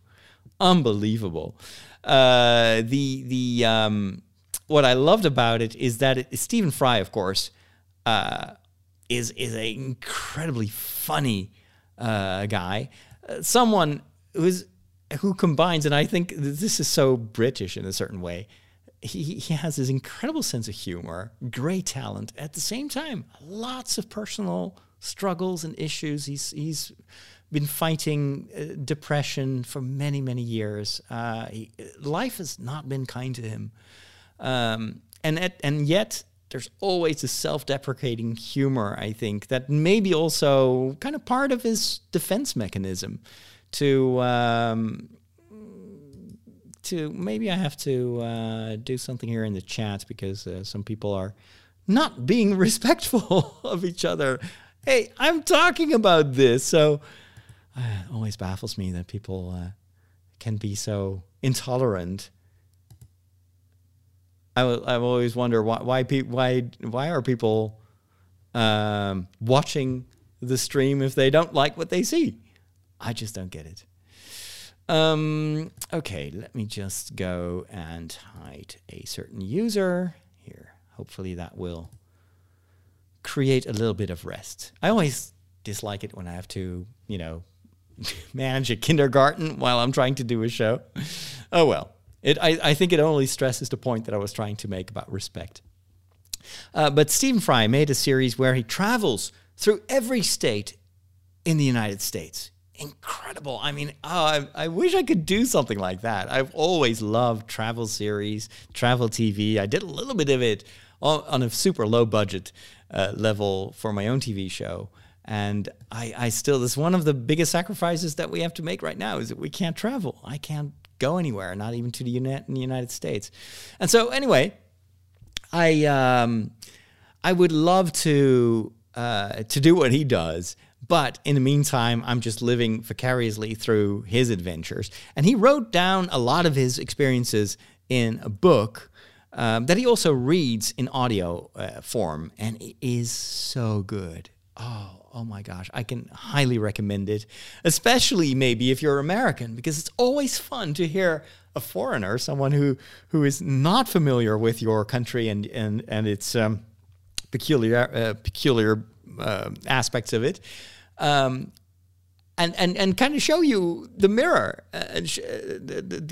unbelievable. Uh, the the um, what I loved about it is that it, Stephen Fry, of course, uh, is is an incredibly funny uh, guy, uh, someone who's who combines, and I think this is so British in a certain way. He, he has this incredible sense of humor, great talent. At the same time, lots of personal struggles and issues. He's he's been fighting uh, depression for many many years. Uh, he, life has not been kind to him, um, and at, and yet there's always a self-deprecating humor. I think that maybe also kind of part of his defense mechanism to um, to maybe I have to uh, do something here in the chat because uh, some people are not being respectful of each other. Hey, I'm talking about this, so uh, it always baffles me that people uh, can be so intolerant. I will- I always wonder why why pe- why why are people um, watching the stream if they don't like what they see? I just don't get it. Um, okay, let me just go and hide a certain user here. Hopefully that will create a little bit of rest. I always dislike it when I have to, you know, manage a kindergarten while I'm trying to do a show. Oh well. It, I, I think it only stresses the point that I was trying to make about respect. Uh, but Stephen Fry made a series where he travels through every state in the United States. Incredible. I mean, oh, I, I wish I could do something like that. I've always loved travel series, travel TV. I did a little bit of it on, on a super low budget uh, level for my own TV show. And I, I still, this is one of the biggest sacrifices that we have to make right now is that we can't travel. I can't go anywhere, not even to the United States. And so, anyway, I, um, I would love to, uh, to do what he does. But in the meantime, I'm just living vicariously through his adventures. And he wrote down a lot of his experiences in a book um, that he also reads in audio uh, form. And it is so good. Oh, oh my gosh, I can highly recommend it, especially maybe if you're American, because it's always fun to hear a foreigner, someone who who is not familiar with your country and and and its um, peculiar uh, peculiar uh, aspects of it. Um, and, and, and kind of show you the mirror uh, and sh- uh,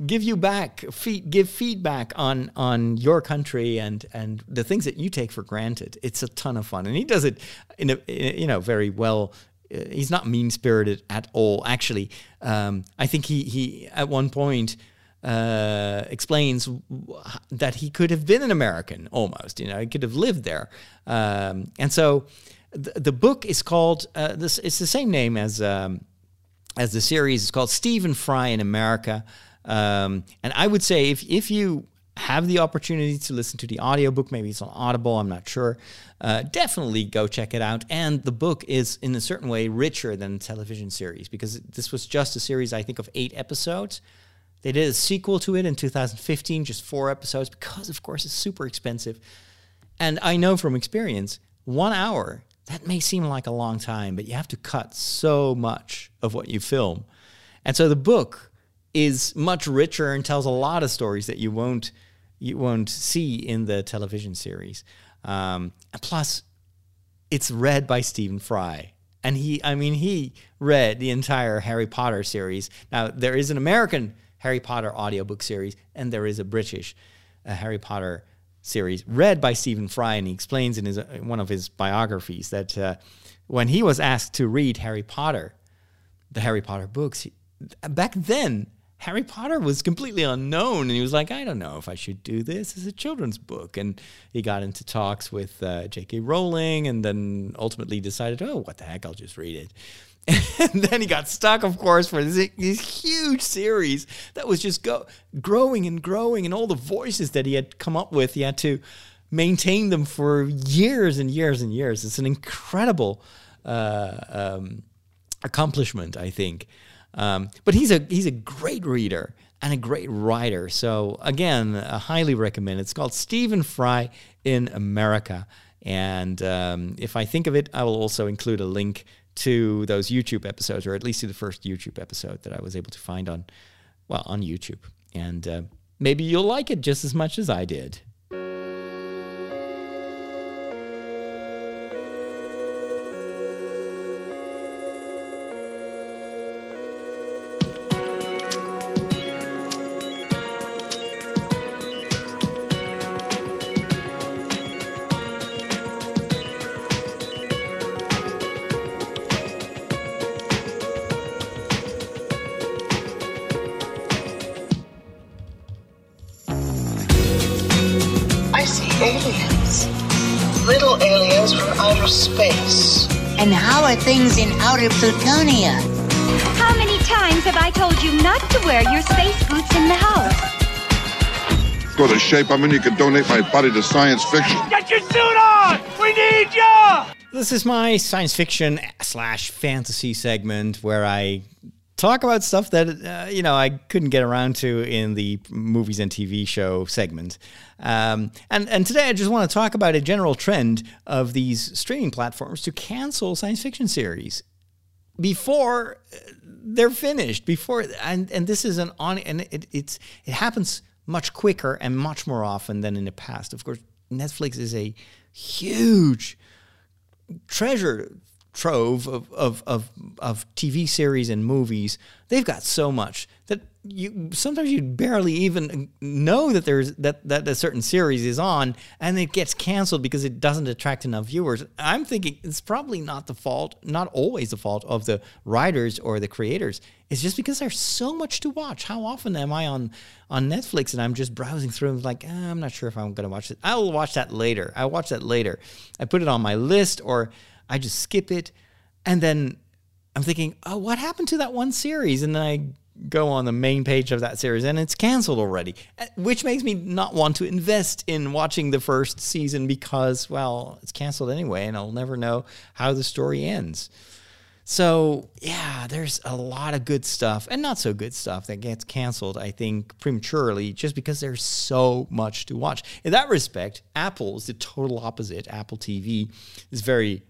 give you back feed, give feedback on on your country and and the things that you take for granted. It's a ton of fun. And he does it in a, in you know very well uh, he's not mean spirited at all. Actually um, I think he he at one point uh, explains that he could have been an American almost you know he could have lived there. Um, and so the, the book is called uh, this it's the same name as um, as the series. It's called Stephen Fry in America. Um, and I would say if, if you have the opportunity to listen to the audiobook, maybe it's on Audible, I'm not sure, uh, definitely go check it out. And the book is, in a certain way, richer than the television series because this was just a series, I think, of eight episodes. They did a sequel to it in 2015, just four episodes, because, of course, it's super expensive. And I know from experience, one hour that may seem like a long time, but you have to cut so much of what you film. And so the book is much richer and tells a lot of stories that you won't you won't see in the television series. Um, plus, it's read by Stephen Fry. And he, I mean, he read the entire Harry Potter series. Now, there is an American Harry Potter audiobook series, and there is a British uh, Harry Potter series read by Stephen Fry, and he explains in his one of his biographies that uh, when he was asked to read Harry Potter, the Harry Potter books, he, back then Harry Potter was completely unknown, and he was like, I don't know if I should do this It's a children's book. And he got into talks with uh, J.K. Rowling, and then ultimately decided, oh, what the heck, I'll just read it. And then he got stuck, of course, for this, this huge series that was just go, growing and growing, and all the voices that he had come up with, he had to maintain them for years and years and years. It's an incredible uh, um, accomplishment, I think. Um, but he's a he's a great reader and a great writer. So again, I highly recommend. It's called Stephen Fry in America. And um, if I think of it, I will also include a link to those YouTube episodes, or at least to the first YouTube episode that I was able to find on, well, on YouTube. And uh, maybe you'll like it just as much as I did. Things in outer Plutonia? How many times have I told you not to wear your space boots in the house? Go to shape I'm in, you can donate my body to science fiction. Get your suit on! We need you! This is my science fiction slash fantasy segment where I talk about stuff that uh, you know I couldn't get around to in the movies and TV show segment. Um, and and today I just want to talk about a general trend of these streaming platforms to cancel science fiction series before uh, they're finished. Before and and this is an on and it, it's it happens much quicker and much more often than in the past. Of course, Netflix is a huge treasure trove of, of, of, of TV series and movies. They've got so much that you sometimes you barely even know that there's that that a certain series is on and it gets canceled because it doesn't attract enough viewers. I'm thinking it's probably not the fault not always the fault of the writers or the creators. It's just because there's so much to watch. How often am i on on netflix and i'm just browsing through and like eh, i'm not sure if i'm going to watch it. I'll watch that later. I'll watch that later. I put it on my list or i just skip it and then i'm thinking oh what happened to that one series and then i go on the main page of that series and it's canceled already, uh, which makes me not want to invest in watching the first season because, well, it's canceled anyway and I'll never know how the story ends. So, yeah, there's a lot of good stuff and not so good stuff that gets canceled, I think, prematurely just because there's so much to watch. In that respect, Apple is the total opposite. Apple TV is very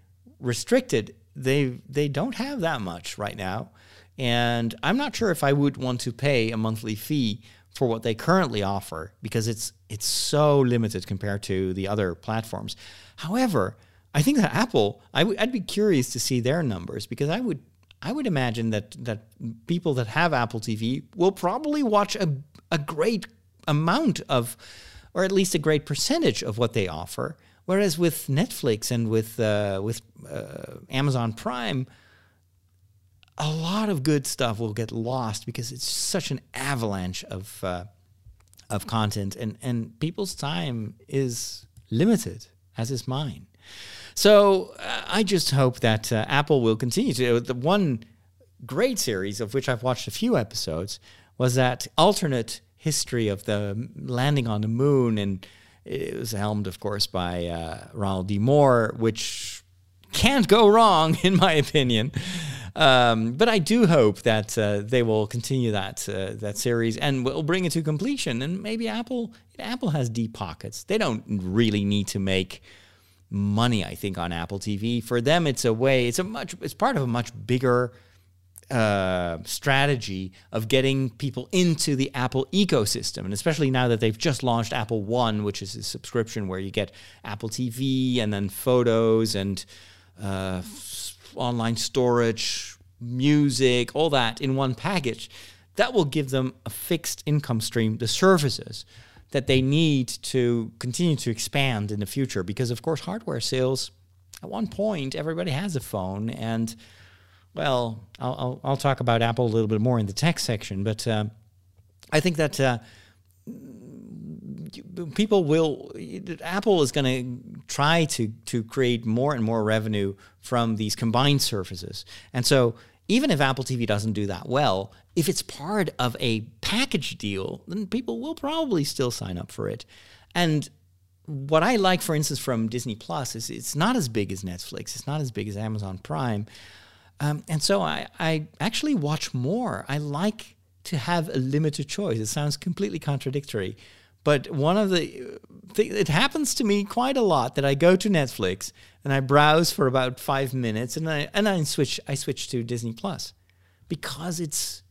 restricted. They they don't have that much right now. And I'm not sure if I would want to pay a monthly fee for what they currently offer because it's it's so limited compared to the other platforms. However, I think that Apple, i w- I'd be curious to see their numbers because I would I would imagine that that people that have Apple TV will probably watch a a great amount of, or at least a great percentage of what they offer. Whereas with Netflix and with uh, with uh, Amazon Prime, a lot of good stuff will get lost because it's such an avalanche of uh, of content, and and people's time is limited, as is mine. So uh, I just hope that uh, Apple will continue to. The one great series of which I've watched a few episodes was that alternate history of the landing on the moon, and it was helmed, of course, by uh, Ronald D. Moore, which can't go wrong, in my opinion. Um, but I do hope that uh, they will continue that uh, that series and will bring it to completion. And maybe Apple Apple has deep pockets. They don't really need to make money. I think on Apple TV for them, it's a way. It's a much. It's part of a much bigger. Uh, strategy of getting people into the Apple ecosystem. And especially now that they've just launched Apple One, which is a subscription where you get Apple TV and then photos and uh, online storage, music, all that in one package, that will give them a fixed income stream, the services that they need to continue to expand in the future. Because, of course, hardware sales, at one point, everybody has a phone. And, well, I'll, I'll, I'll talk about Apple a little bit more in the tech section, but uh, I think that. Uh, people will apple is going to try to to create more and more revenue from these combined services and so even if apple tv doesn't do that well if it's part of a package deal then people will probably still sign up for it and what i like for instance from disney plus is it's not as big as netflix it's not as big as amazon prime um, and so I, I actually watch more i like to have a limited choice it sounds completely contradictory but one of the things, it happens to me quite a lot that I go to Netflix and I browse for about five minutes and I and I switch I switch to Disney Plus because it's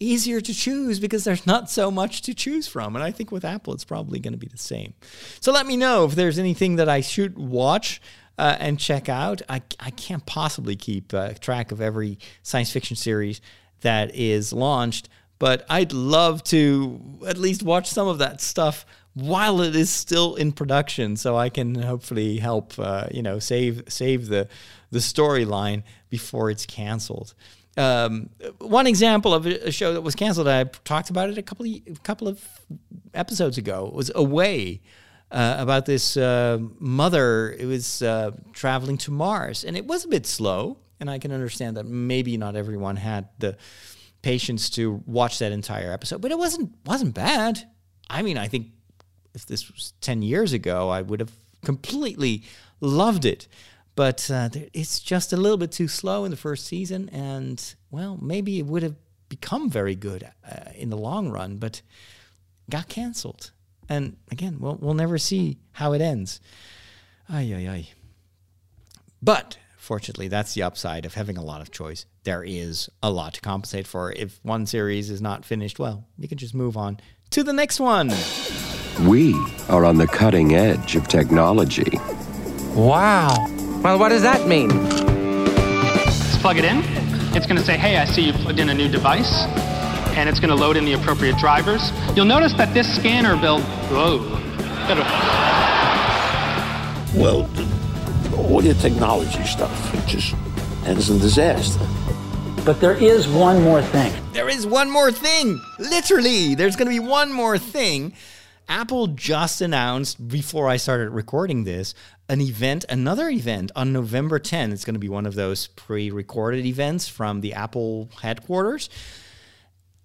easier to choose because there's not so much to choose from. And I think with Apple it's probably going to be the same. So let me know if there's anything that I should watch. Uh, and check out. I, I can't possibly keep uh, track of every science fiction series that is launched but I'd love to at least watch some of that stuff while it is still in production, so I can hopefully help uh, you know save save the the storyline before it's canceled. Um, one example of a show that was canceled, I talked about it a couple of, a couple of episodes ago, was Away. Uh, about this uh, mother it was uh, traveling to Mars, and it was a bit slow. And I can understand that maybe not everyone had the patience to watch that entire episode, but it wasn't wasn't bad. I mean, I think if this was 10 years ago, I would have completely loved it. But uh, it's just a little bit too slow in the first season, and well, maybe it would have become very good uh, in the long run, but got canceled. And again, we'll, we'll never see how it ends. Ay, ay, ay. But fortunately, that's the upside of having a lot of choice. There is a lot to compensate for. If one series is not finished, well, you can just move on to the next one. We are on the cutting edge of technology. Wow. Well, what does that mean? Let's plug it in. It's going to say, hey, I see you plugged in a new device. And it's going to load in the appropriate drivers. You'll notice that this scanner build. Whoa. Well, all your technology stuff, it just ends in disaster. But there is one more thing. There is one more thing. Literally, there's going to be one more thing. Apple just announced before I started recording this an event, another event on November 10. It's going to be one of those pre recorded events from the Apple headquarters.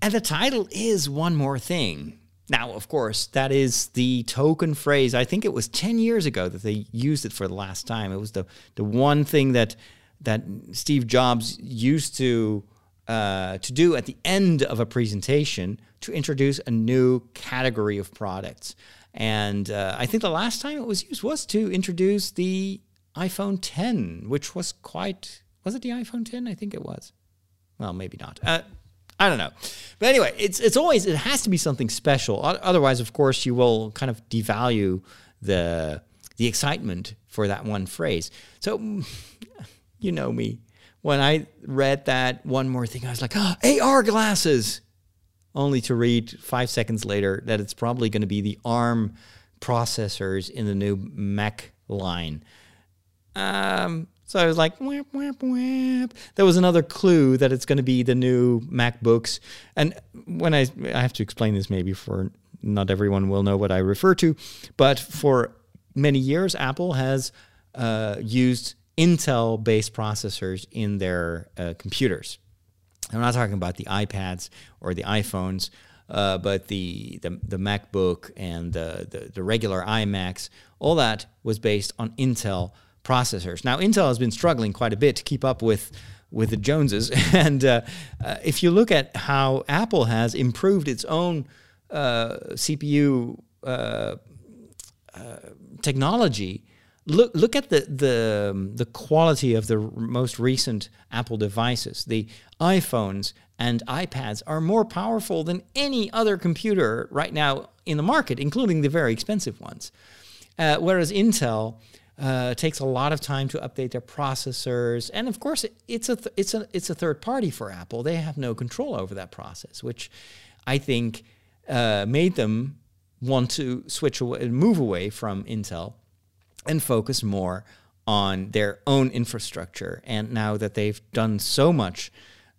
And the title is One More Thing. Now, of course, that is the token phrase. I think it was 10 years ago that they used it for the last time. It was the, the one thing that, that Steve Jobs used to, uh, to do at the end of a presentation to introduce a new category of products. And uh, I think the last time it was used was to introduce the iPhone 10, which was quite. Was it the iPhone 10? I think it was. Well, maybe not. Uh, I don't know. But anyway, it's it's always it has to be something special. Otherwise, of course, you will kind of devalue the the excitement for that one phrase. So you know me. When I read that one more thing, I was like, oh, AR glasses only to read five seconds later that it's probably going to be the ARM processors in the new Mac line. Um, so I was like, whap, whap, whap. There was another clue that it's going to be the new MacBooks. And when I, I have to explain this maybe for not everyone will know what I refer to, but for many years, Apple has uh, used Intel based processors in their uh, computers. I'm not talking about the iPads or the iPhones, uh, but the, the, the MacBook and the, the, the regular iMacs, all that was based on Intel processors. Now, Intel has been struggling quite a bit to keep up with with the Joneses, and uh, uh, if you look at how Apple has improved its own uh, CPU uh, uh, technology, look look at the the the quality of the most recent Apple devices. The iPhones and iPads are more powerful than any other computer right now in the market, including the very expensive ones. Uh, whereas Intel uh, takes a lot of time to update their processors, and of course, it's a th- it's a it's a third party for Apple. They have no control over that process, which I think uh, made them want to switch away, and move away from Intel and focus more on their own infrastructure. And now that they've done so much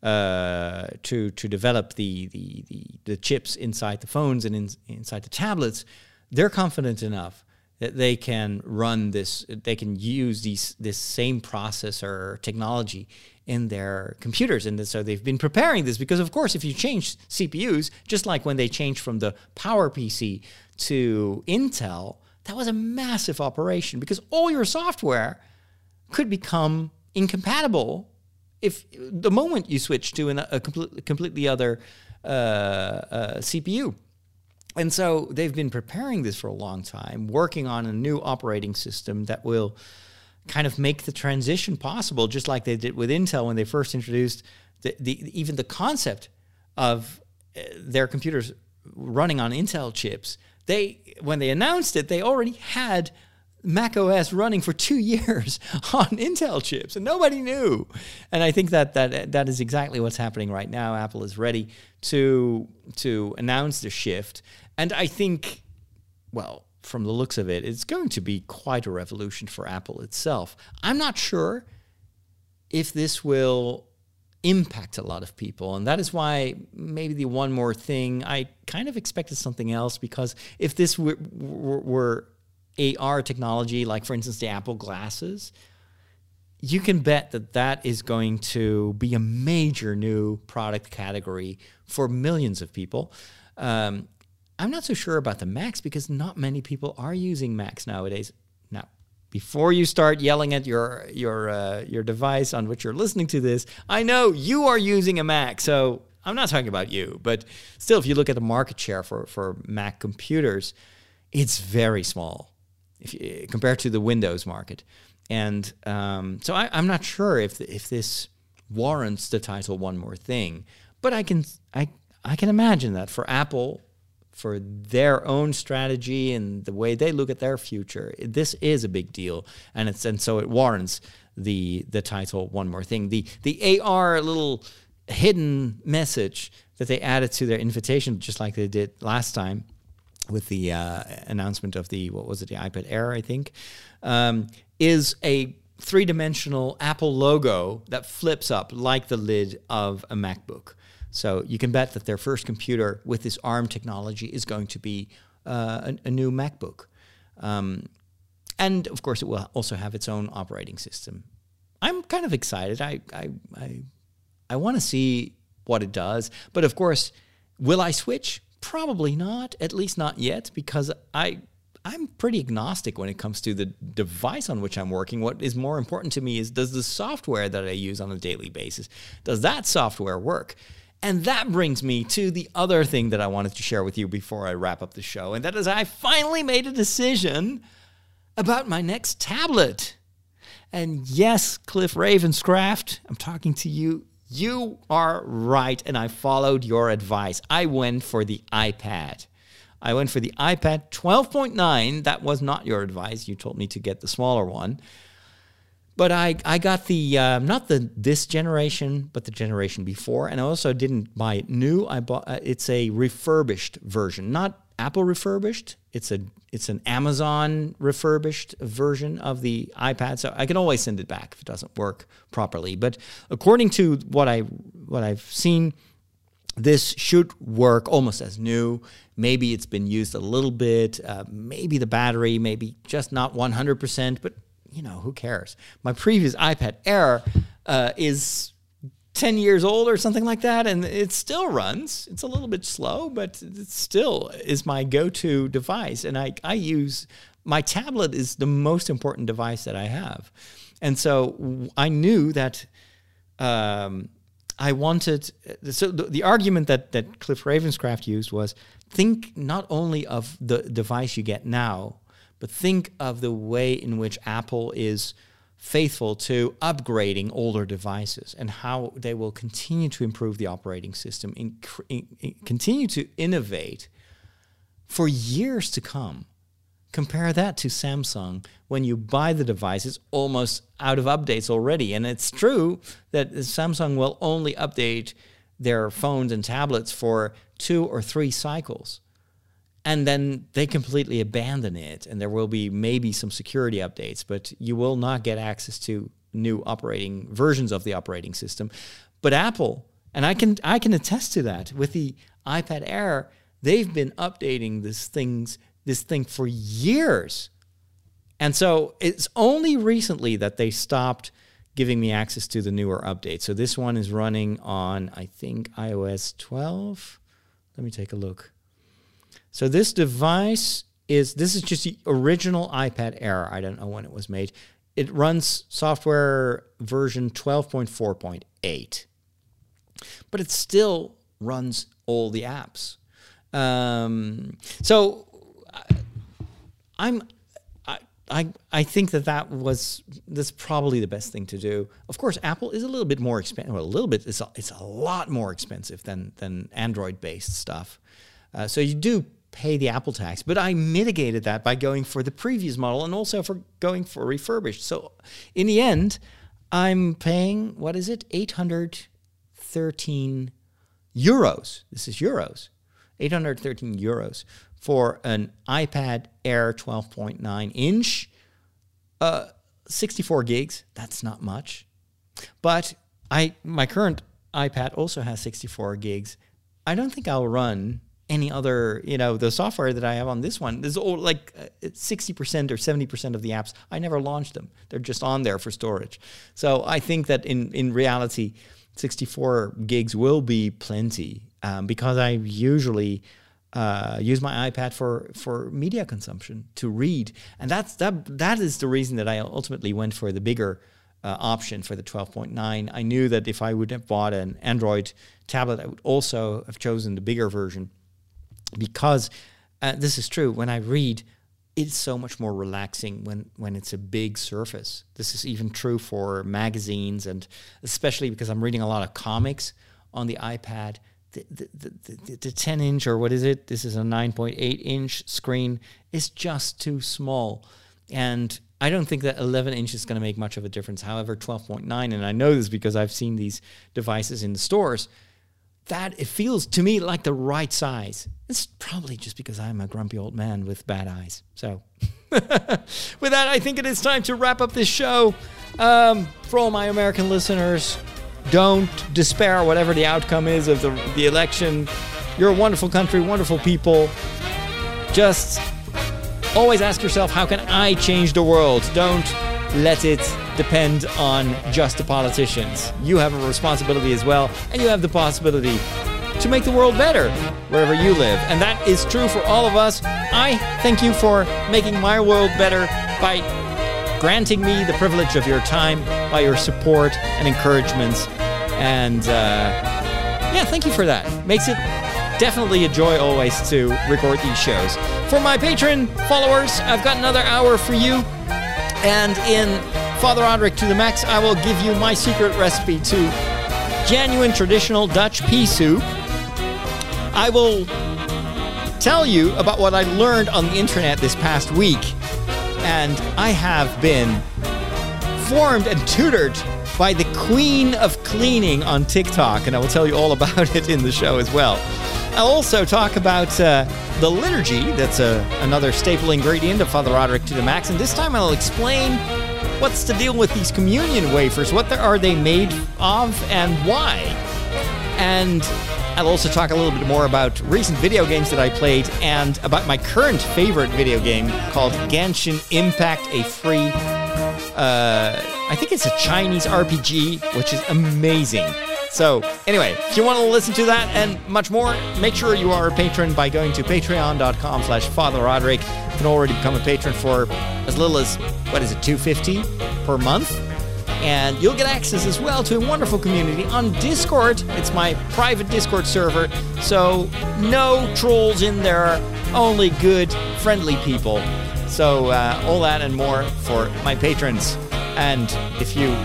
uh, to to develop the, the, the the chips inside the phones and in, inside the tablets, they're confident enough that they can run this. They can use these this same processor technology in their computers. And so they've been preparing this because, of course, if you change CPUs, just like when they changed from the Power PC to Intel, that was a massive operation because all your software could become incompatible if the moment you switch to an, a complete, completely other uh, uh, CPU. And so they've been preparing this for a long time, working on a new operating system that will kind of make the transition possible, just like they did with Intel when they first introduced the, the even the concept of uh, their computers running on Intel chips. They when they announced it, they already had Mac OS running for two years on Intel chips, and nobody knew. And I think that that that is exactly what's happening right now. Apple is ready to to announce the shift, and I think, well, from the looks of it, it's going to be quite a revolution for Apple itself. I'm not sure if this will impact a lot of people. And that is why maybe the one more thing, I kind of expected something else because if this were, were, were AR technology, like for instance the Apple glasses, you can bet that that is going to be a major new product category for millions of people. Um, I'm not so sure about the Macs because not many people are using Macs nowadays Now, before you start yelling at your your uh, your device on which you're listening to this, I know you are using a Mac, so I'm not talking about you. But still, if you look at the market share for for Mac computers, it's very small if you, compared to the Windows market. And um, so I, I'm not sure if if this warrants the title "One More Thing," but I can I I can imagine that for Apple for their own strategy and the way they look at their future. This is a big deal, and it's and so it warrants the the title. One more thing, the the AR little hidden message that they added to their invitation, just like they did last time with the uh, announcement of the what was it, the iPad Air, I think, um, is a three-dimensional Apple logo that flips up like the lid of a MacBook. So you can bet that their first computer with this ARM technology is going to be uh, a, a, new MacBook. Um, and of course, it will also have its own operating system. I'm kind of excited. I I I, I want to see what it does, but of course, will I switch? Probably not. At least not yet, because I I'm pretty agnostic when it comes to the device on which I'm working. What is more important to me is does the software that I use on a daily basis does that software work? And that brings me to the other thing that I wanted to share with you before I wrap up the show, and that is I finally made a decision about my next tablet. And yes, Cliff Ravenscraft, I'm talking to you. You are right, and I followed your advice. I went for the iPad. I went for the iPad 12.9. That was not your advice. You told me to get the smaller one. But I, I got the uh, not the this generation, but the generation before, and I also didn't buy it new. I bought uh, it's a refurbished version, not Apple refurbished. It's a it's an Amazon refurbished version of the iPad. So I can always send it back if it doesn't work properly. But according to what I what I've seen, this should work almost as new. Maybe it's been used a little bit. Uh, maybe the battery, maybe just not 100%, but you know, who cares? My previous iPad Air uh, is 10 years old or something like that, and it still runs. It's a little bit slow, but it still is my go to device. And I, I use my tablet is the most important device that I have. And so I knew that um, I wanted. So the, the, argument that, that Cliff Ravenscraft used was think not only of the device you get now, but think of the way in which Apple is faithful to upgrading older devices and how they will continue to improve the operating system, in, in, continue to innovate for years to come. Compare that to Samsung. When you buy the device, it's almost out of updates already. And it's true that Samsung will only update their phones and tablets for two or three cycles and then they completely abandon it and there will be maybe some security updates but you will not get access to new operating versions of the operating system. But apple and i can i can attest to that with the ipad air they've been updating this things this thing for years. And so it's only recently that they stopped giving me access to the newer updates. So this one is running on i think ios 12 let me take a look so this device is this is just the original iPad Air. I don't know when it was made. It runs software version 12.4.8. But it still runs all the apps. Um, so I'm I, I think that that was that's probably the best thing to do. Of course, Apple is a little bit more expensive. Well, a little bit. It's a, it's a lot more expensive than than Android based stuff. Uh, so you do pay the Apple tax. But I mitigated that by going for the previous model and also for going for refurbished. So in the end, I'm paying, what is it, 813 euros. This is euros. 813 euros for an iPad Air 12.9 inch, uh, 64 gigs. That's not much. But I my current iPad also has 64 gigs. I don't think I'll run any other, you know, the software that I have on this one, there's all like 60% uh, or 70% of the apps, I never launched them. They're just on there for storage. So I think that in, in reality, 64 gigs will be plenty um, because I usually uh, use my iPad for, for media consumption to read. And that's, that, that is the reason that I ultimately went for the bigger uh, option for the 12.9. I knew that if I would have bought an Android tablet, I would also have chosen the bigger version because uh, this is true. When I read, it's so much more relaxing when when it's a big surface. This is even true for magazines, and especially because I'm reading a lot of comics on the iPad. The, the, the, the 10 inch or what is it? This is a 9.8 inch screen is just too small. And I don't think that 11 inch is going to make much of a difference. However, 12.9, and I know this because I've seen these devices in the stores, that it feels to me like the right size. It's probably just because I'm a grumpy old man with bad eyes. So, with that, I think it is time to wrap up this show. Um, for all my American listeners, don't despair, whatever the outcome is of the, the election. You're a wonderful country, wonderful people. Just always ask yourself, how can I change the world? Don't let it depend on just the politicians. You have a responsibility as well, and you have the possibility to make the world better wherever you live. And that is true for all of us. I thank you for making my world better by granting me the privilege of your time, by your support and encouragements. And uh, yeah, thank you for that. Makes it definitely a joy always to record these shows. For my patron followers, I've got another hour for you. And in Father Roderick to the Max, I will give you my secret recipe to genuine traditional Dutch pea soup. I will tell you about what I learned on the internet this past week. And I have been formed and tutored by the queen of cleaning on TikTok, and I will tell you all about it in the show as well. I'll also talk about uh, the liturgy, that's a, another staple ingredient of Father Roderick to the Max, and this time I'll explain what's the deal with these communion wafers, what are they made of, and why. And I'll also talk a little bit more about recent video games that I played and about my current favorite video game called Genshin Impact, a free, uh, I think it's a Chinese RPG, which is amazing. So, anyway, if you want to listen to that and much more, make sure you are a patron by going to patreon.com slash Father Roderick. You can already become a patron for as little as, what is it, 250 per month? And you'll get access as well to a wonderful community on Discord. It's my private Discord server, so no trolls in there, only good, friendly people. So, uh, all that and more for my patrons. And if you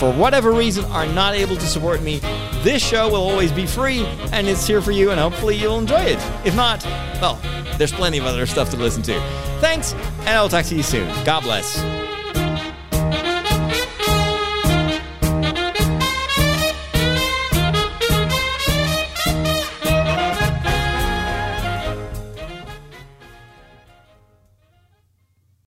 for whatever reason are not able to support me, this show will always be free and it's here for you, and hopefully you'll enjoy it. If not, well, there's plenty of other stuff to listen to. Thanks, and I'll talk to you soon. God bless.